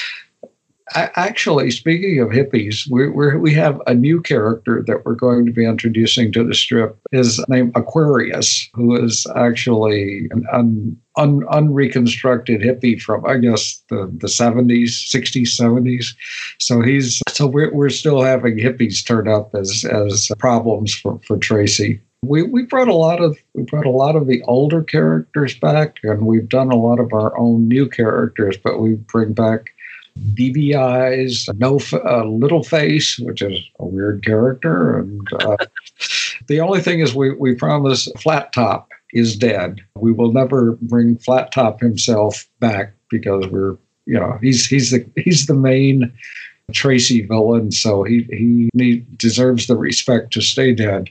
actually, speaking of hippies, we we have a new character that we're going to be introducing to the strip. Is named Aquarius, who is actually an un, un, unreconstructed hippie from, I guess, the, the 70s, 60s, 70s. So he's so we're, we're still having hippies turn up as as problems for, for Tracy. We, we brought a lot of we brought a lot of the older characters back, and we've done a lot of our own new characters. But we bring back beady eyes, no uh, little face, which is a weird character. And uh, the only thing is, we we promise Flat Top is dead. We will never bring Flat Top himself back because we're you know he's he's the he's the main Tracy villain, so he he, he deserves the respect to stay dead.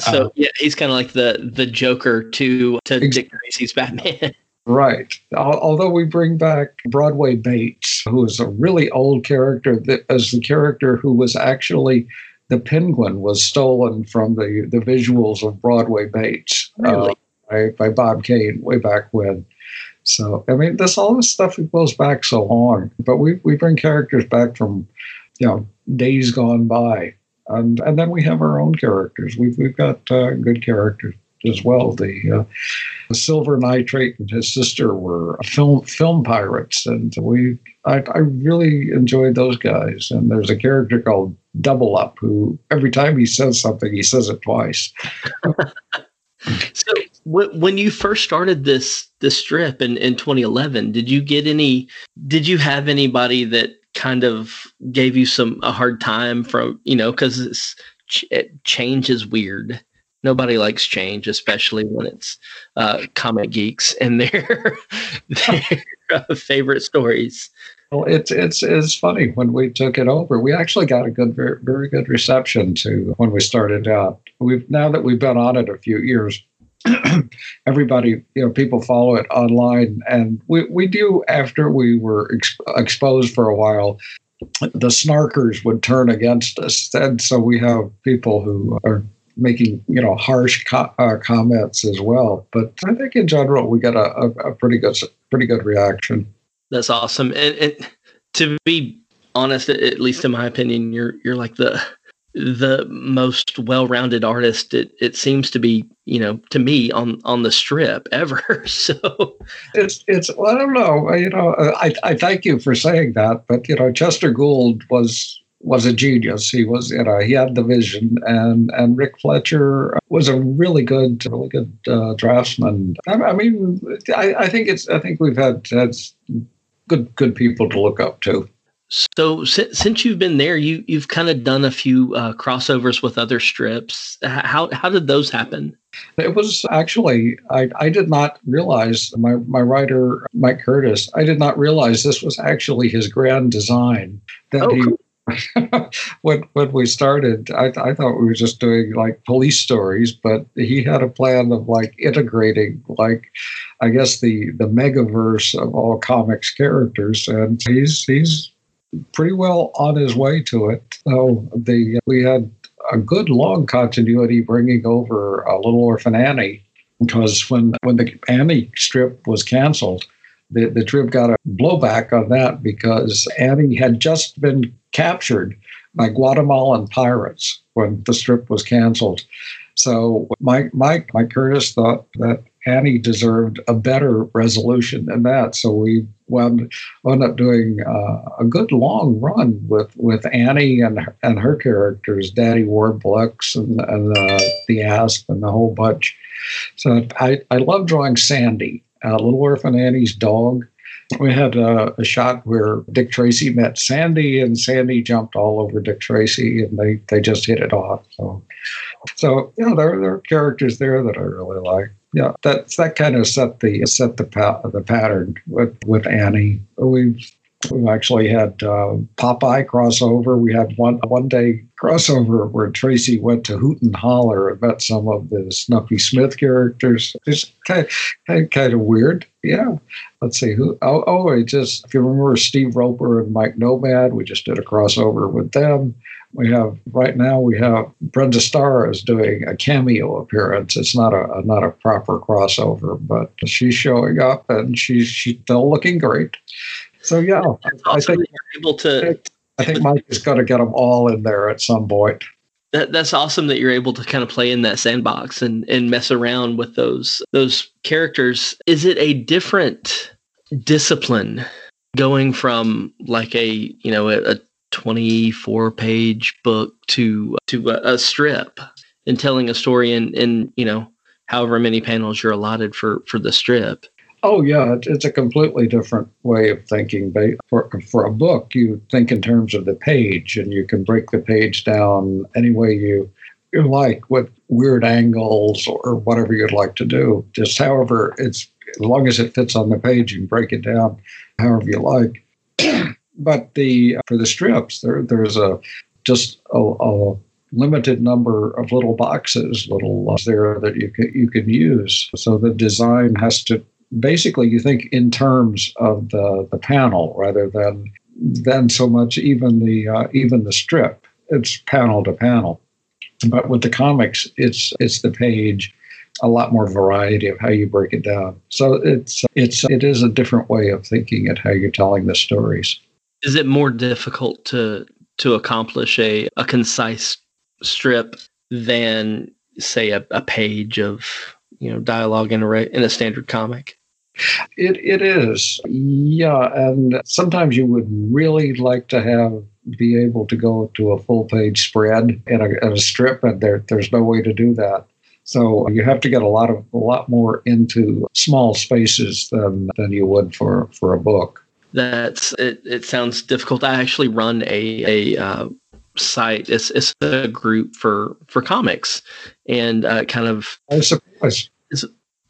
So uh, yeah, he's kind of like the the Joker to to exactly. Dick Tracy's Batman. Right. Although we bring back Broadway Bates, who is a really old character, that as the character who was actually the penguin was stolen from the, the visuals of Broadway Bates really? uh, by, by Bob Kane way back when. So I mean, this all this stuff goes back so long, but we we bring characters back from you know days gone by, and and then we have our own characters. We've we've got uh, good characters as well. The, uh, Silver Nitrate and his sister were film film pirates, and we I, I really enjoyed those guys. And there's a character called Double Up who every time he says something, he says it twice. so when you first started this this strip in, in 2011 did you get any did you have anybody that kind of gave you some a hard time from you know because it's change is weird nobody likes change, especially when it's uh, comic geeks and their their uh, favorite stories. Well, it's it's it's funny when we took it over. We actually got a good, very, very good reception to when we started out. We've now that we've been on it a few years. everybody, you know, people follow it online, and we we do after we were ex- exposed for a while the snarkers would turn against us. And so we have people who are making you know harsh co- uh, comments as well. But I think in general we got a, a, a pretty good pretty good reaction. That's awesome. And, and to be honest, at least in my opinion, you're you're like the the most well-rounded artist it, it seems to be you know to me on on the strip ever so it's it's well, i don't know you know i i thank you for saying that but you know chester gould was was a genius. He was, you know, he had the vision, and and Rick Fletcher was a really good, really good uh, draftsman. I, I mean, I, I, think it's, I think we've had had good good people to look up to. So since you've been there, you you've kind of done a few uh, crossovers with other strips. How how did those happen? It was actually I, I did not realize my my writer Mike Curtis. I did not realize this was actually his grand design that oh, he cool. when when we started, I, I thought we were just doing like police stories, but he had a plan of like integrating like I guess the the megaverse of all comics characters, and he's he's pretty well on his way to it. So the we had a good long continuity bringing over a Little Orphan Annie because when when the Annie strip was canceled, the, the trip got a blowback on that because Annie had just been captured by Guatemalan pirates when the strip was canceled. So Mike, Mike, Mike Curtis thought that Annie deserved a better resolution than that. So we wound, wound up doing uh, a good long run with, with Annie and and her characters, Daddy Warbucks and, and uh, the Asp and the whole bunch. So I, I love drawing Sandy, uh, Little Orphan Annie's dog we had a, a, shot where Dick Tracy met Sandy, and Sandy jumped all over Dick Tracy, and they, they just hit it off. So, so yeah, there, there are characters there that I really like. Yeah, that that kind of set the set the pa- the pattern with with Annie. We've We've actually had uh, Popeye crossover. We had one one day crossover where Tracy went to Hoot and Holler and met some of the Snuffy Smith characters. It's kind of, kind, of weird. Yeah. Let's see who. Oh, oh, I just if you remember Steve Roper and Mike Nomad, we just did a crossover with them. We have right now we have Brenda Starr is doing a cameo appearance. It's not a, a not a proper crossover, but she's showing up and she's she's still looking great. So yeah, I think able to. I think Mike is going to get them all in there at some point. That, that's awesome that you're able to kind of play in that sandbox and, and mess around with those those characters. Is it a different discipline going from like a you know a, a 24 page book to to a, a strip and telling a story in in you know however many panels you're allotted for for the strip? Oh yeah, it's a completely different way of thinking. For for a book, you think in terms of the page, and you can break the page down any way you you like with weird angles or whatever you'd like to do. Just however it's as long as it fits on the page, you can break it down however you like. but the for the strips, there there's a just a, a limited number of little boxes, little uh, there that you can you can use. So the design has to basically you think in terms of the the panel rather than than so much even the uh, even the strip. It's panel to panel. But with the comics, it's it's the page, a lot more variety of how you break it down. So it's it's it is a different way of thinking at how you're telling the stories. Is it more difficult to to accomplish a, a concise strip than say a, a page of you know dialogue in a in a standard comic? It it is, yeah, and sometimes you would really like to have be able to go to a full page spread in a, in a strip, and there there's no way to do that. So you have to get a lot of a lot more into small spaces than than you would for for a book. That's it. It sounds difficult. I actually run a a uh, site. It's it's a group for for comics, and uh, kind of. Oh, surprise! It's,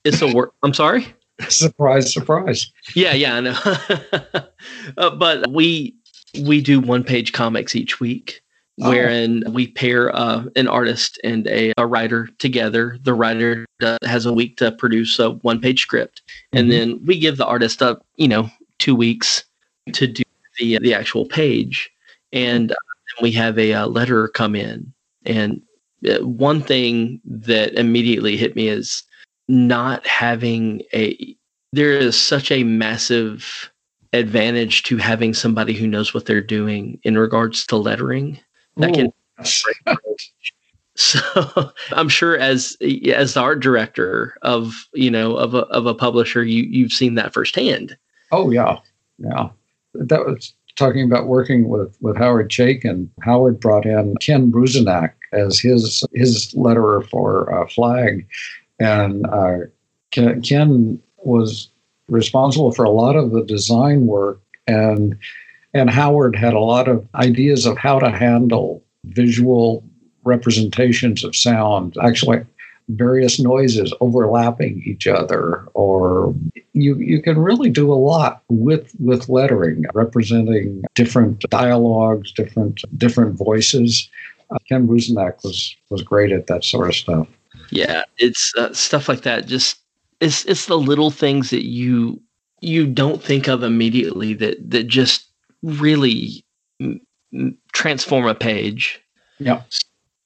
it's a work. I'm sorry. surprise! Surprise! Yeah, yeah, I know. uh, but we we do one page comics each week oh. wherein we pair uh, an artist and a, a, writer together. The writer has a week to produce a one page script, mm-hmm. and then we give the artist up, you know, two weeks to do the the actual page, and uh, we have a, a uh, letter come in. And uh, one thing that immediately hit me is not having a. There is such a massive advantage to having somebody who knows what they're doing in regards to lettering that can so i'm sure as as the art director of you know of a, of a publisher you you've seen that firsthand oh yeah yeah that was talking about working with with howard chaykin howard brought in ken bruzenak as his his letterer for uh, Flagg. And uh, ken, ken was responsible for a lot of the design work and and Howard had a lot of ideas of how to handle visual representations of sound. Actually various noises overlapping each other or you you can really do a lot with with lettering representing different dialogues different different voices uh, ken bruzenak was was great at that sort of stuff yeah it's uh, stuff like that just it's it's the little things that you you don't think of immediately that that just really m- transform a page. Yeah.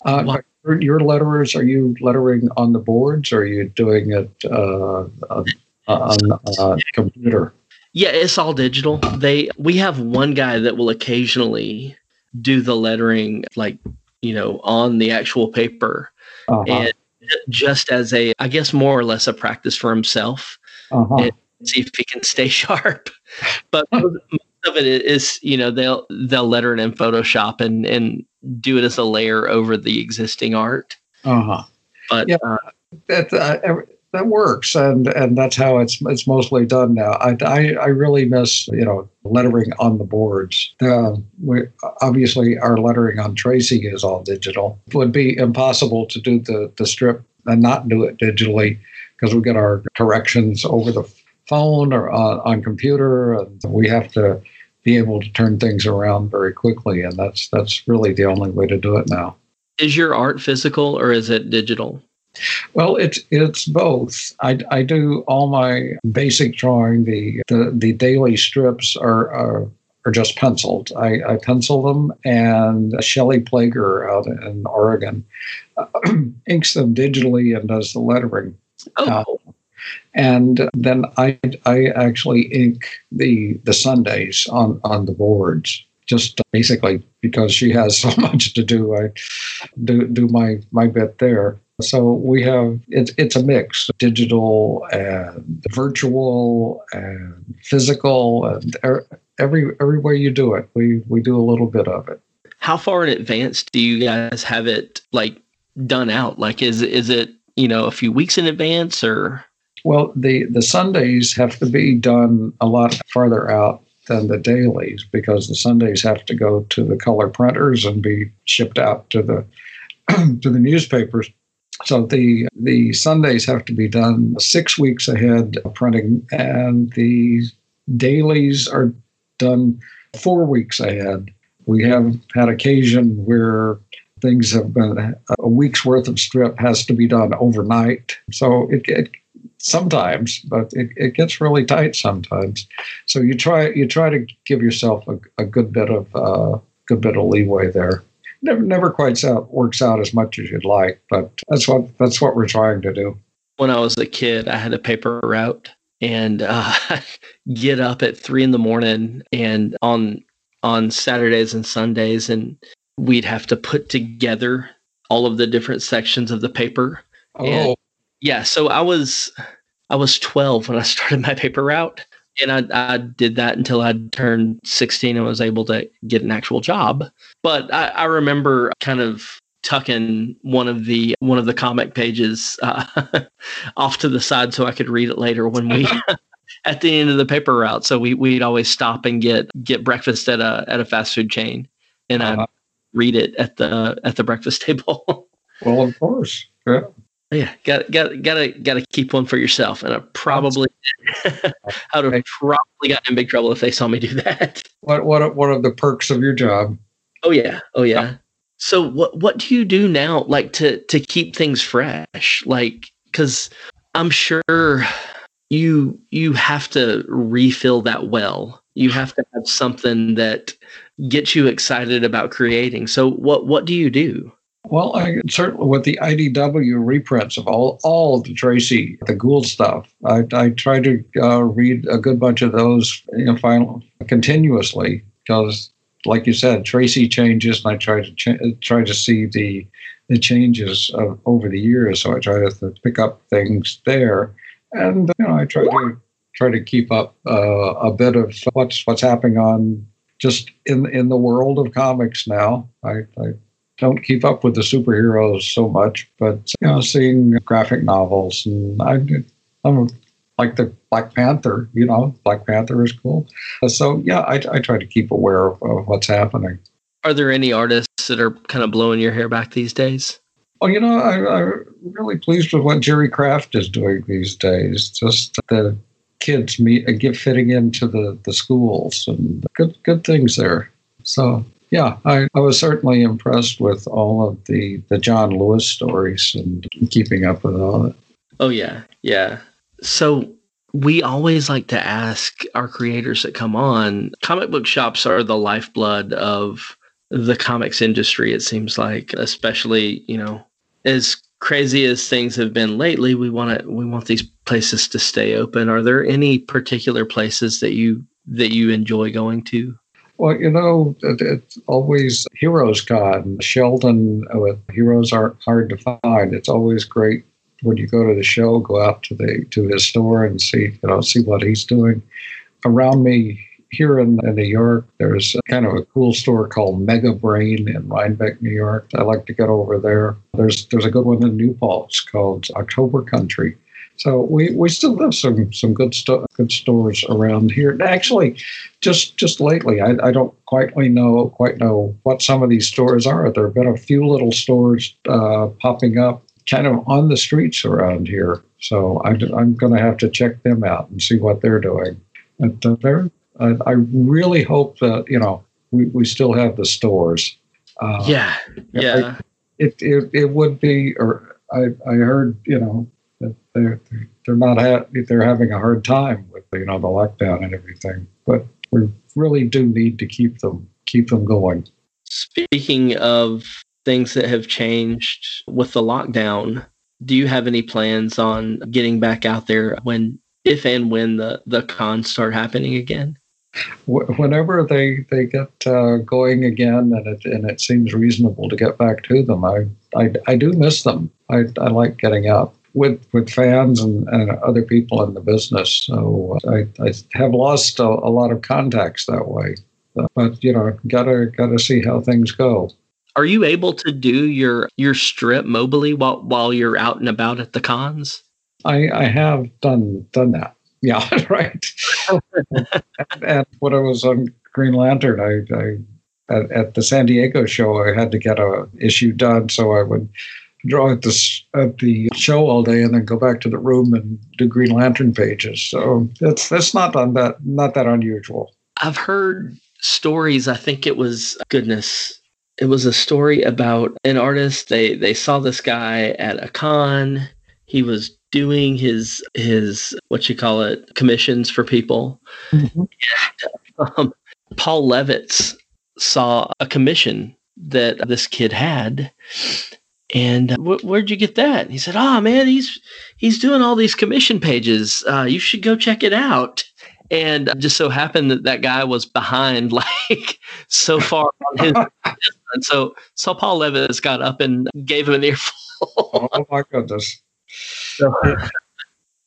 Uh, your letterers, are you lettering on the boards or are you doing it uh, on a computer? Yeah, it's all digital. They we have one guy that will occasionally do the lettering like, you know, on the actual paper. Uh-huh. And just as a I guess more or less a practice for himself. Uh-huh. And see if he can stay sharp. But of it is, you know, they'll they'll letter it in Photoshop and and do it as a layer over the existing art. Uh huh. But yeah, uh, that uh, that works, and and that's how it's it's mostly done now. I, I, I really miss you know lettering on the boards. Uh, we, obviously, our lettering on Tracy is all digital. It would be impossible to do the the strip and not do it digitally because we get our corrections over the phone or on, on computer. And we have to be able to turn things around very quickly, and that's that's really the only way to do it now. Is your art physical or is it digital? Well, it's it's both. I, I do all my basic drawing. The the, the daily strips are, are are just penciled. I, I pencil them, and Shelley Pleger out in Oregon uh, inks them digitally and does the lettering. Oh, uh, and then I I actually ink the the Sundays on on the boards just basically because she has so much to do. I do do my my bit there. So we have it's it's a mix, digital and virtual and physical and er, every every way you do it, we we do a little bit of it. How far in advance do you guys have it like done out? Like is is it you know a few weeks in advance or? Well, the the Sundays have to be done a lot farther out than the dailies because the Sundays have to go to the color printers and be shipped out to the to the newspapers. So the the Sundays have to be done six weeks ahead of printing, and the dailies are done four weeks ahead. We have had occasion where things have been a week's worth of strip has to be done overnight. So it, it sometimes, but it, it gets really tight sometimes. So you try you try to give yourself a, a good bit of uh, good bit of leeway there. Never never quite out, works out as much as you'd like, but that's what that's what we're trying to do. When I was a kid, I had a paper route and uh, get up at three in the morning and on on Saturdays and Sundays, and we'd have to put together all of the different sections of the paper. Oh, And yeah, so I was I was 12 when I started my paper route, and I, I did that until I turned 16 and was able to get an actual job. But I, I remember kind of tucking one of the one of the comic pages uh, off to the side so I could read it later when we at the end of the paper route. So we we'd always stop and get get breakfast at a at a fast food chain, and I'd Uh-huh. read it at the at the breakfast table. well, of course. Yeah. Yeah, got got got to got to keep one for yourself, and I probably I would have probably gotten in big trouble if they saw me do that. What what what are the perks of your job? Oh yeah, oh yeah. So what what do you do now, like to to keep things fresh, like because I'm sure you you have to refill that well. You have to have something that gets you excited about creating. So what what do you do? Well, I certainly with the IDW reprints of all all the Tracy the Gould stuff, I, I try to uh, read a good bunch of those, you know, final continuously because, like you said, Tracy changes, and I try to ch- try to see the the changes of, over the years. So I try to pick up things there, and you know, I try to try to keep up uh, a bit of what's what's happening on just in in the world of comics now. I, I don't keep up with the superheroes so much, but you know, seeing graphic novels and I, I'm like the Black Panther. You know, Black Panther is cool. So yeah, I, I try to keep aware of, of what's happening. Are there any artists that are kind of blowing your hair back these days? Well, you know, I, I'm really pleased with what Jerry Craft is doing these days. Just the kids meet and get fitting into the, the schools and good good things there. So yeah, I, I was certainly impressed with all of the, the John Lewis stories and keeping up with all of it. Oh yeah, yeah. So we always like to ask our creators that come on. Comic book shops are the lifeblood of the comics industry. It seems like, especially you know, as crazy as things have been lately, we want to we want these places to stay open. Are there any particular places that you that you enjoy going to? Well, you know, it, it's always Heroes Con. Shelton with Heroes aren't hard to find. It's always great when you go to the show, go out to the to his store and see you know see what he's doing. Around me here in, in New York, there's kind of a cool store called Mega Brain in Rhinebeck, New York. I like to get over there. There's there's a good one in New Paltz called October Country. So we, we still have some some good sto- good stores around here. Actually, just just lately, I, I don't quite know quite know what some of these stores are. There have been a few little stores uh, popping up kind of on the streets around here. So I, I'm going to have to check them out and see what they're doing. But uh, they're, I, I really hope that you know we, we still have the stores. Uh, yeah, yeah. it, it it would be, or I I heard you know that they're they're not ha- they're having a hard time with you know the lockdown and everything, but we really do need to keep them keep them going. Speaking of things that have changed with the lockdown, do you have any plans on getting back out there when, if and when the the cons start happening again? Whenever they they get uh, going again, and it and it seems reasonable to get back to them, I I, I do miss them. I, I like getting out with with fans and, and other people in the business. So uh, I, I have lost a, a lot of contacts that way. Uh, but you know, gotta gotta see how things go. Are you able to do your your strip mobily while while you're out and about at the cons? I, I have done done that. Yeah, right. and, and when I was on Green Lantern, I, I at, at, the San Diego show, I had to get a issue done, so I would draw at the at the show all day and then go back to the room and do Green Lantern pages. So that's that's not on that not that unusual. I've heard stories. I think it was goodness. It was a story about an artist. They they saw this guy at a con. He was doing his his what you call it commissions for people. Mm-hmm. And, um, Paul Levitz saw a commission that this kid had, and uh, wh- where'd you get that? he said, "Oh man, he's he's doing all these commission pages. Uh, you should go check it out." And uh, just so happened that that guy was behind, like so far on his. and so, so Paul Levitz got up and gave him an earful. oh my goodness! So,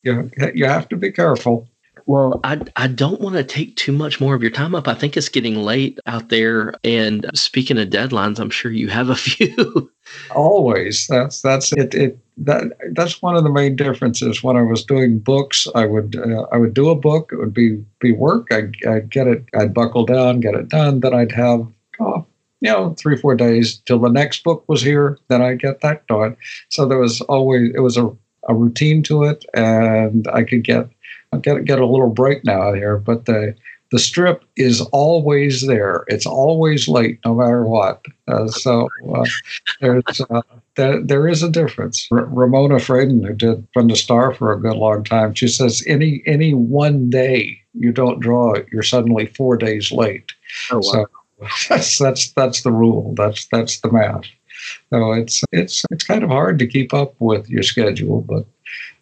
you, you have to be careful. Well, I, I don't want to take too much more of your time up. I think it's getting late out there. And speaking of deadlines, I'm sure you have a few. Always. That's that's it. It that that's one of the main differences. When I was doing books, I would uh, I would do a book. It would be be work. I'd, I'd get it. I'd buckle down, get it done. Then I'd have oh, you know three four days till the next book was here. Then I'd get that done. So there was always it was a a routine to it, and I could get get get a little break now here. But the the strip is always there. It's always late, no matter what. Uh, so uh, there's uh, there, there is a difference. R- Ramona Fradon, who did Brenda Starr for a good long time, she says any any one day you don't draw it, you're suddenly four days late. Oh, wow. So that's that's that's the rule. That's that's the math. So it's it's it's kind of hard to keep up with your schedule, but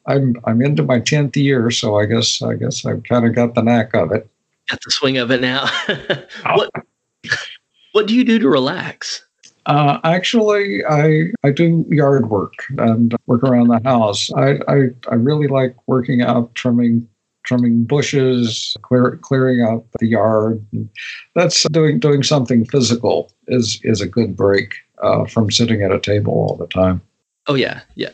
I'm I'm into my tenth year, so I guess I guess I've kind of got the knack of it. Got the swing of it now. what what do you do to relax? Uh, actually, I I do yard work and work around the house. I I, I really like working out, trimming trimming bushes, clear, clearing out the yard. That's doing doing something physical is is a good break uh, from sitting at a table all the time. Oh yeah, yeah.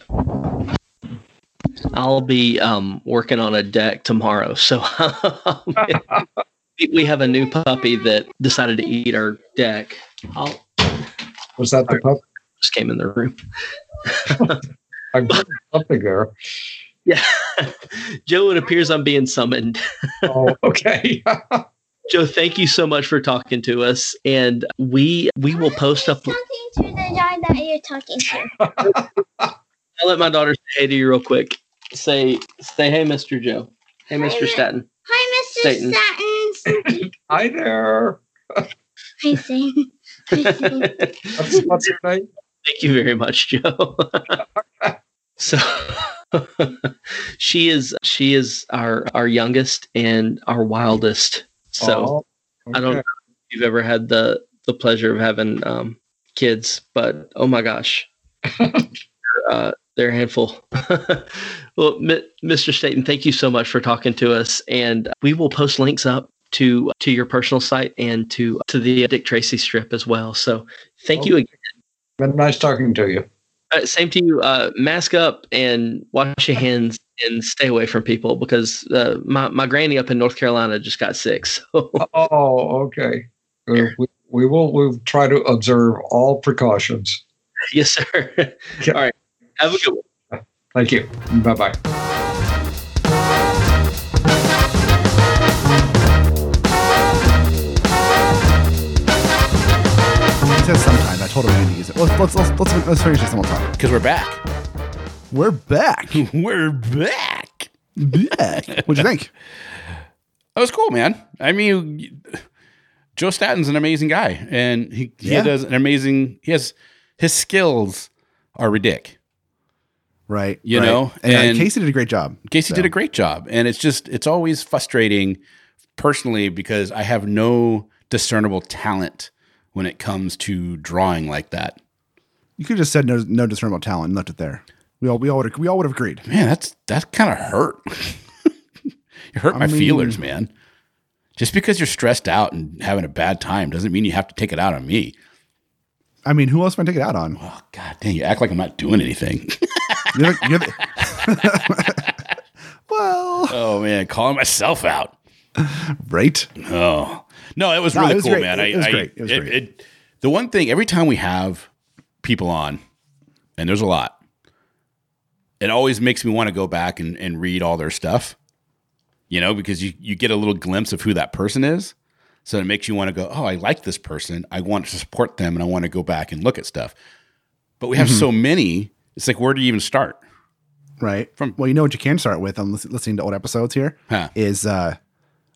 I'll be um, working on a deck tomorrow, so we have a new puppy that decided to eat our deck. I'll, Was that the pup? Just came in the room. I'm something there. Yeah, Joe. It appears I'm being summoned. oh, okay. Joe, thank you so much for talking to us, and we we will post up. Talking to the guy that you're talking to. I'll let my daughter say hey to you real quick. Say say hey, Mr. Joe. Hey, Mr. Staton. Hi, Mr. Staton. Hi there. Hi, Zane. what's, what's your name? Thank you very much, Joe. so she is she is our our youngest and our wildest so oh, okay. I don't know if you've ever had the the pleasure of having um, kids, but oh my gosh, uh, they're a handful. well, Mr. Staton, thank you so much for talking to us, and we will post links up to to your personal site and to to the Dick Tracy strip as well. So thank okay. you again. Been nice talking to you. Uh, same to you. Uh, mask up and wash your hands and stay away from people because uh, my my granny up in North Carolina just got sick. So. Oh, okay. Uh, we, we will we'll try to observe all precautions. Yes, sir. All right. Have a good one. Thank you. Bye bye. He says sometimes. I told him I need to use it. Let's let's let's let's, let's finish this one we'll talk. Because we're back. We're back. we're back. Back. What'd you think? That was cool, man. I mean, Joe Staton's an amazing guy, and he, yeah. he does an amazing. He has his skills are ridiculous. Right. You right. know, and, and Casey did a great job. Casey so. did a great job, and it's just it's always frustrating, personally, because I have no discernible talent when it comes to drawing like that. You could have just said no, no discernible talent and left it there. We all we all would we all would have agreed. Man, that's that kind of hurt. you hurt I my mean, feelers, man. Just because you're stressed out and having a bad time doesn't mean you have to take it out on me. I mean, who else am I take it out on? Oh God dang! You act like I'm not doing anything. you're, you're the, Oh man, calling myself out. right? Oh no, it was No, really it was cool, great. man. It- I, it was I- great. It was great. it- the one thing every time we have people on, and there's a lot, it always makes me want to go back and, and read all their stuff. You know, because you you get a little glimpse of who that person is, so it makes you want to go, oh, I like this person. I want to support them, and I want to go back and look at stuff. But we have Mm-hmm. so many. It's like, where do you even start? Right. From- well, you know what you can start with. I'm listening to old episodes here. Huh. Is uh,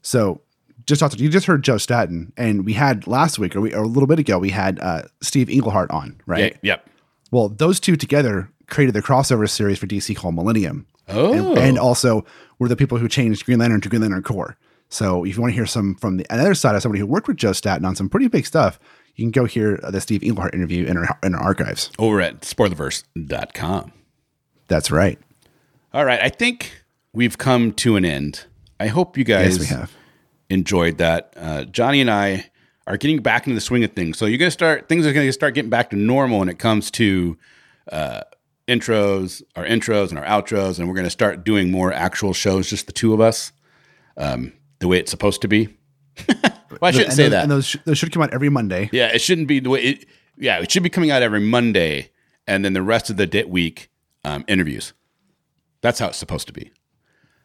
so just also you just heard Joe Staton, and we had last week or we or a little bit ago we had uh Steve Englehart on, right? Yeah, yep. Well, those two together created the crossover series for DC called Millennium. Oh, and, and also were the people who changed Green Lantern to Green Lantern Corps. So if you want to hear some from the other side of somebody who worked with Joe Staton on some pretty big stuff, you can go hear the Steve Englehart interview in our, in our archives. over at spoilerverse.com. That's right. All right, I think we've come to an end. I hope you guys Yes, we have. enjoyed that. Uh, Johnny and I are getting back into the swing of things. So you're going to start things are going to start getting back to normal when it comes to uh, intros, our intros and our outros, and we're going to start doing more actual shows, just the two of us, um, the way it's supposed to be. well, I shouldn't and say those, that. And those, sh- those should come out every Monday. Yeah, it shouldn't be the way. It, yeah, it should be coming out every Monday, and then the rest of the di- week um, interviews. That's how it's supposed to be.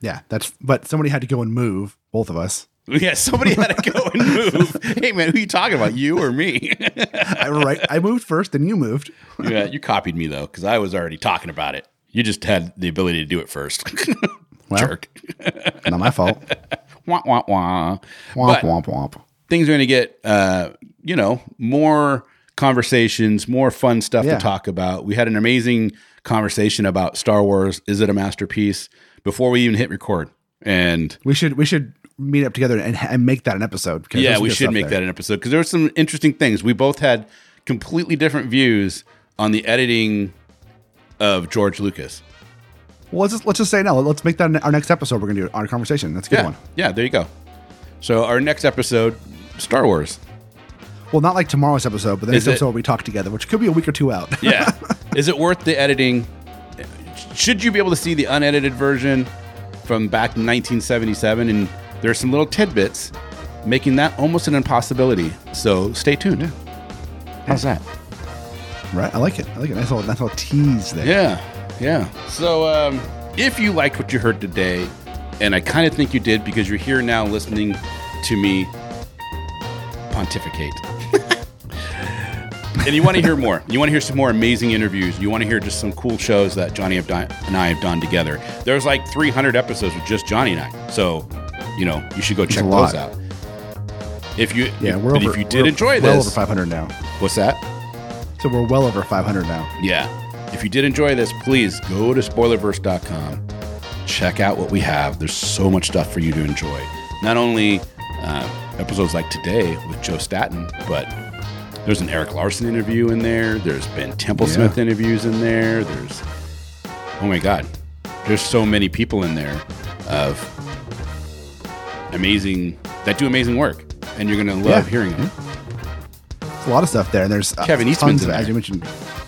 Yeah, that's. But somebody had to go and move both of us. Yeah, somebody had to go and move. hey, man, who you talking about? You or me? I right. I moved first, then you moved. yeah, you copied me though, because I was already talking about it. You just had the ability to do it first. Well. Jerk. Not my fault. Wah wah. Womp But- womp womp. things are going to get uh, you know more conversations more fun stuff Yeah. to talk about we had an amazing conversation about star wars is it a masterpiece before we even hit record and We should we should meet up together and, and make that an episode. yeah we should make there. that an episode because there were some interesting things we both had completely different views on the editing of george lucas Well, let's just let's just say no. Let's make that our next episode. We're gonna do our conversation. That's a good yeah one. yeah there you go so our next episode star wars Well, not like tomorrow's episode, but the next it- episode we talk together, which could be a week or two out. yeah. Is it worth the editing? Should you be able to see the unedited version from back in 1977? And there's some little tidbits making that almost an impossibility. So stay tuned. How's that? right? I like it. I like it. Nice little, nice little tease there. Yeah, yeah. So um, if you liked what you heard today, and I kind of think you did because you're here now listening to me pontificate. and you want to hear more. You want to hear some more amazing interviews. You want to hear just some cool shows that Johnny have done, and I have done together. There's like 300 episodes with just Johnny and I. So, you know, you should go check those out. If you, Yeah, we're but over. if you did we're enjoy well this, over 500 now. what's that? So we're well over 500 now. Yeah. If you did enjoy this, please go to spoilerverse.com. Check out what we have. There's so much stuff for you to enjoy. Not only uh, episodes like today with Joe Staton, but there's an Erik Larsen interview in there. There's Ben Templesmith interviews in there. There's, oh my God, there's so many people in there of amazing, that do amazing work. And you're going to love Yeah. hearing them. There's a lot of stuff there. There's uh, Kevin tons Eastman's of, as you mentioned.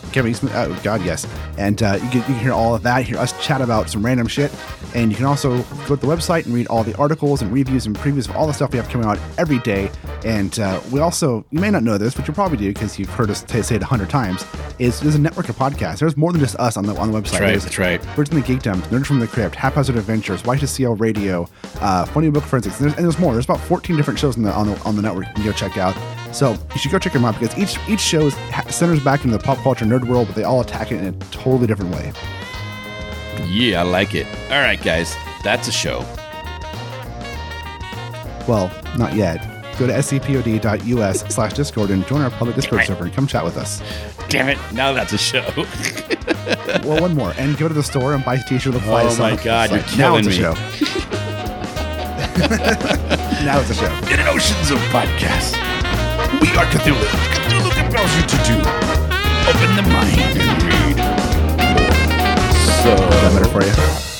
Kevin Eastman, oh God, yes, and uh, you, can, you can hear all of that. Hear us chat about some random shit, and you can also go to the website and read all the articles and reviews and previews of all the stuff we have coming out every day. And uh, we also, you may not know this, but you probably do because you've heard us t- say it a hundred times. Is there's a network of podcasts. There's more than just us on the on the website. That's right. There's That's right. Birds in the Geekdom, Nerds from the Crypt, Haphazard Adventures, Y2CL Radio, uh, Funny Book Forensics, and there's, and there's more. There's about 14 different shows on the, on the on the network you can go check out. So you should go check them out because each each show is, centers back in the pop culture nerd world, but they all attack it in a totally different way. Yeah, I like it. All right, guys, that's a show. Well, not yet. Go to scpod.us slash discord and join our public discord server and come chat with us. Damn it! Now that's a show. Well, one more. And go to the store and buy a t-shirt with fly Oh my God, you're now killing it's a me. show. now it's a show. In oceans of podcasts, we are Cthulhu. Cthulhu compels you to do. Open the mind and read. So Is that better for you?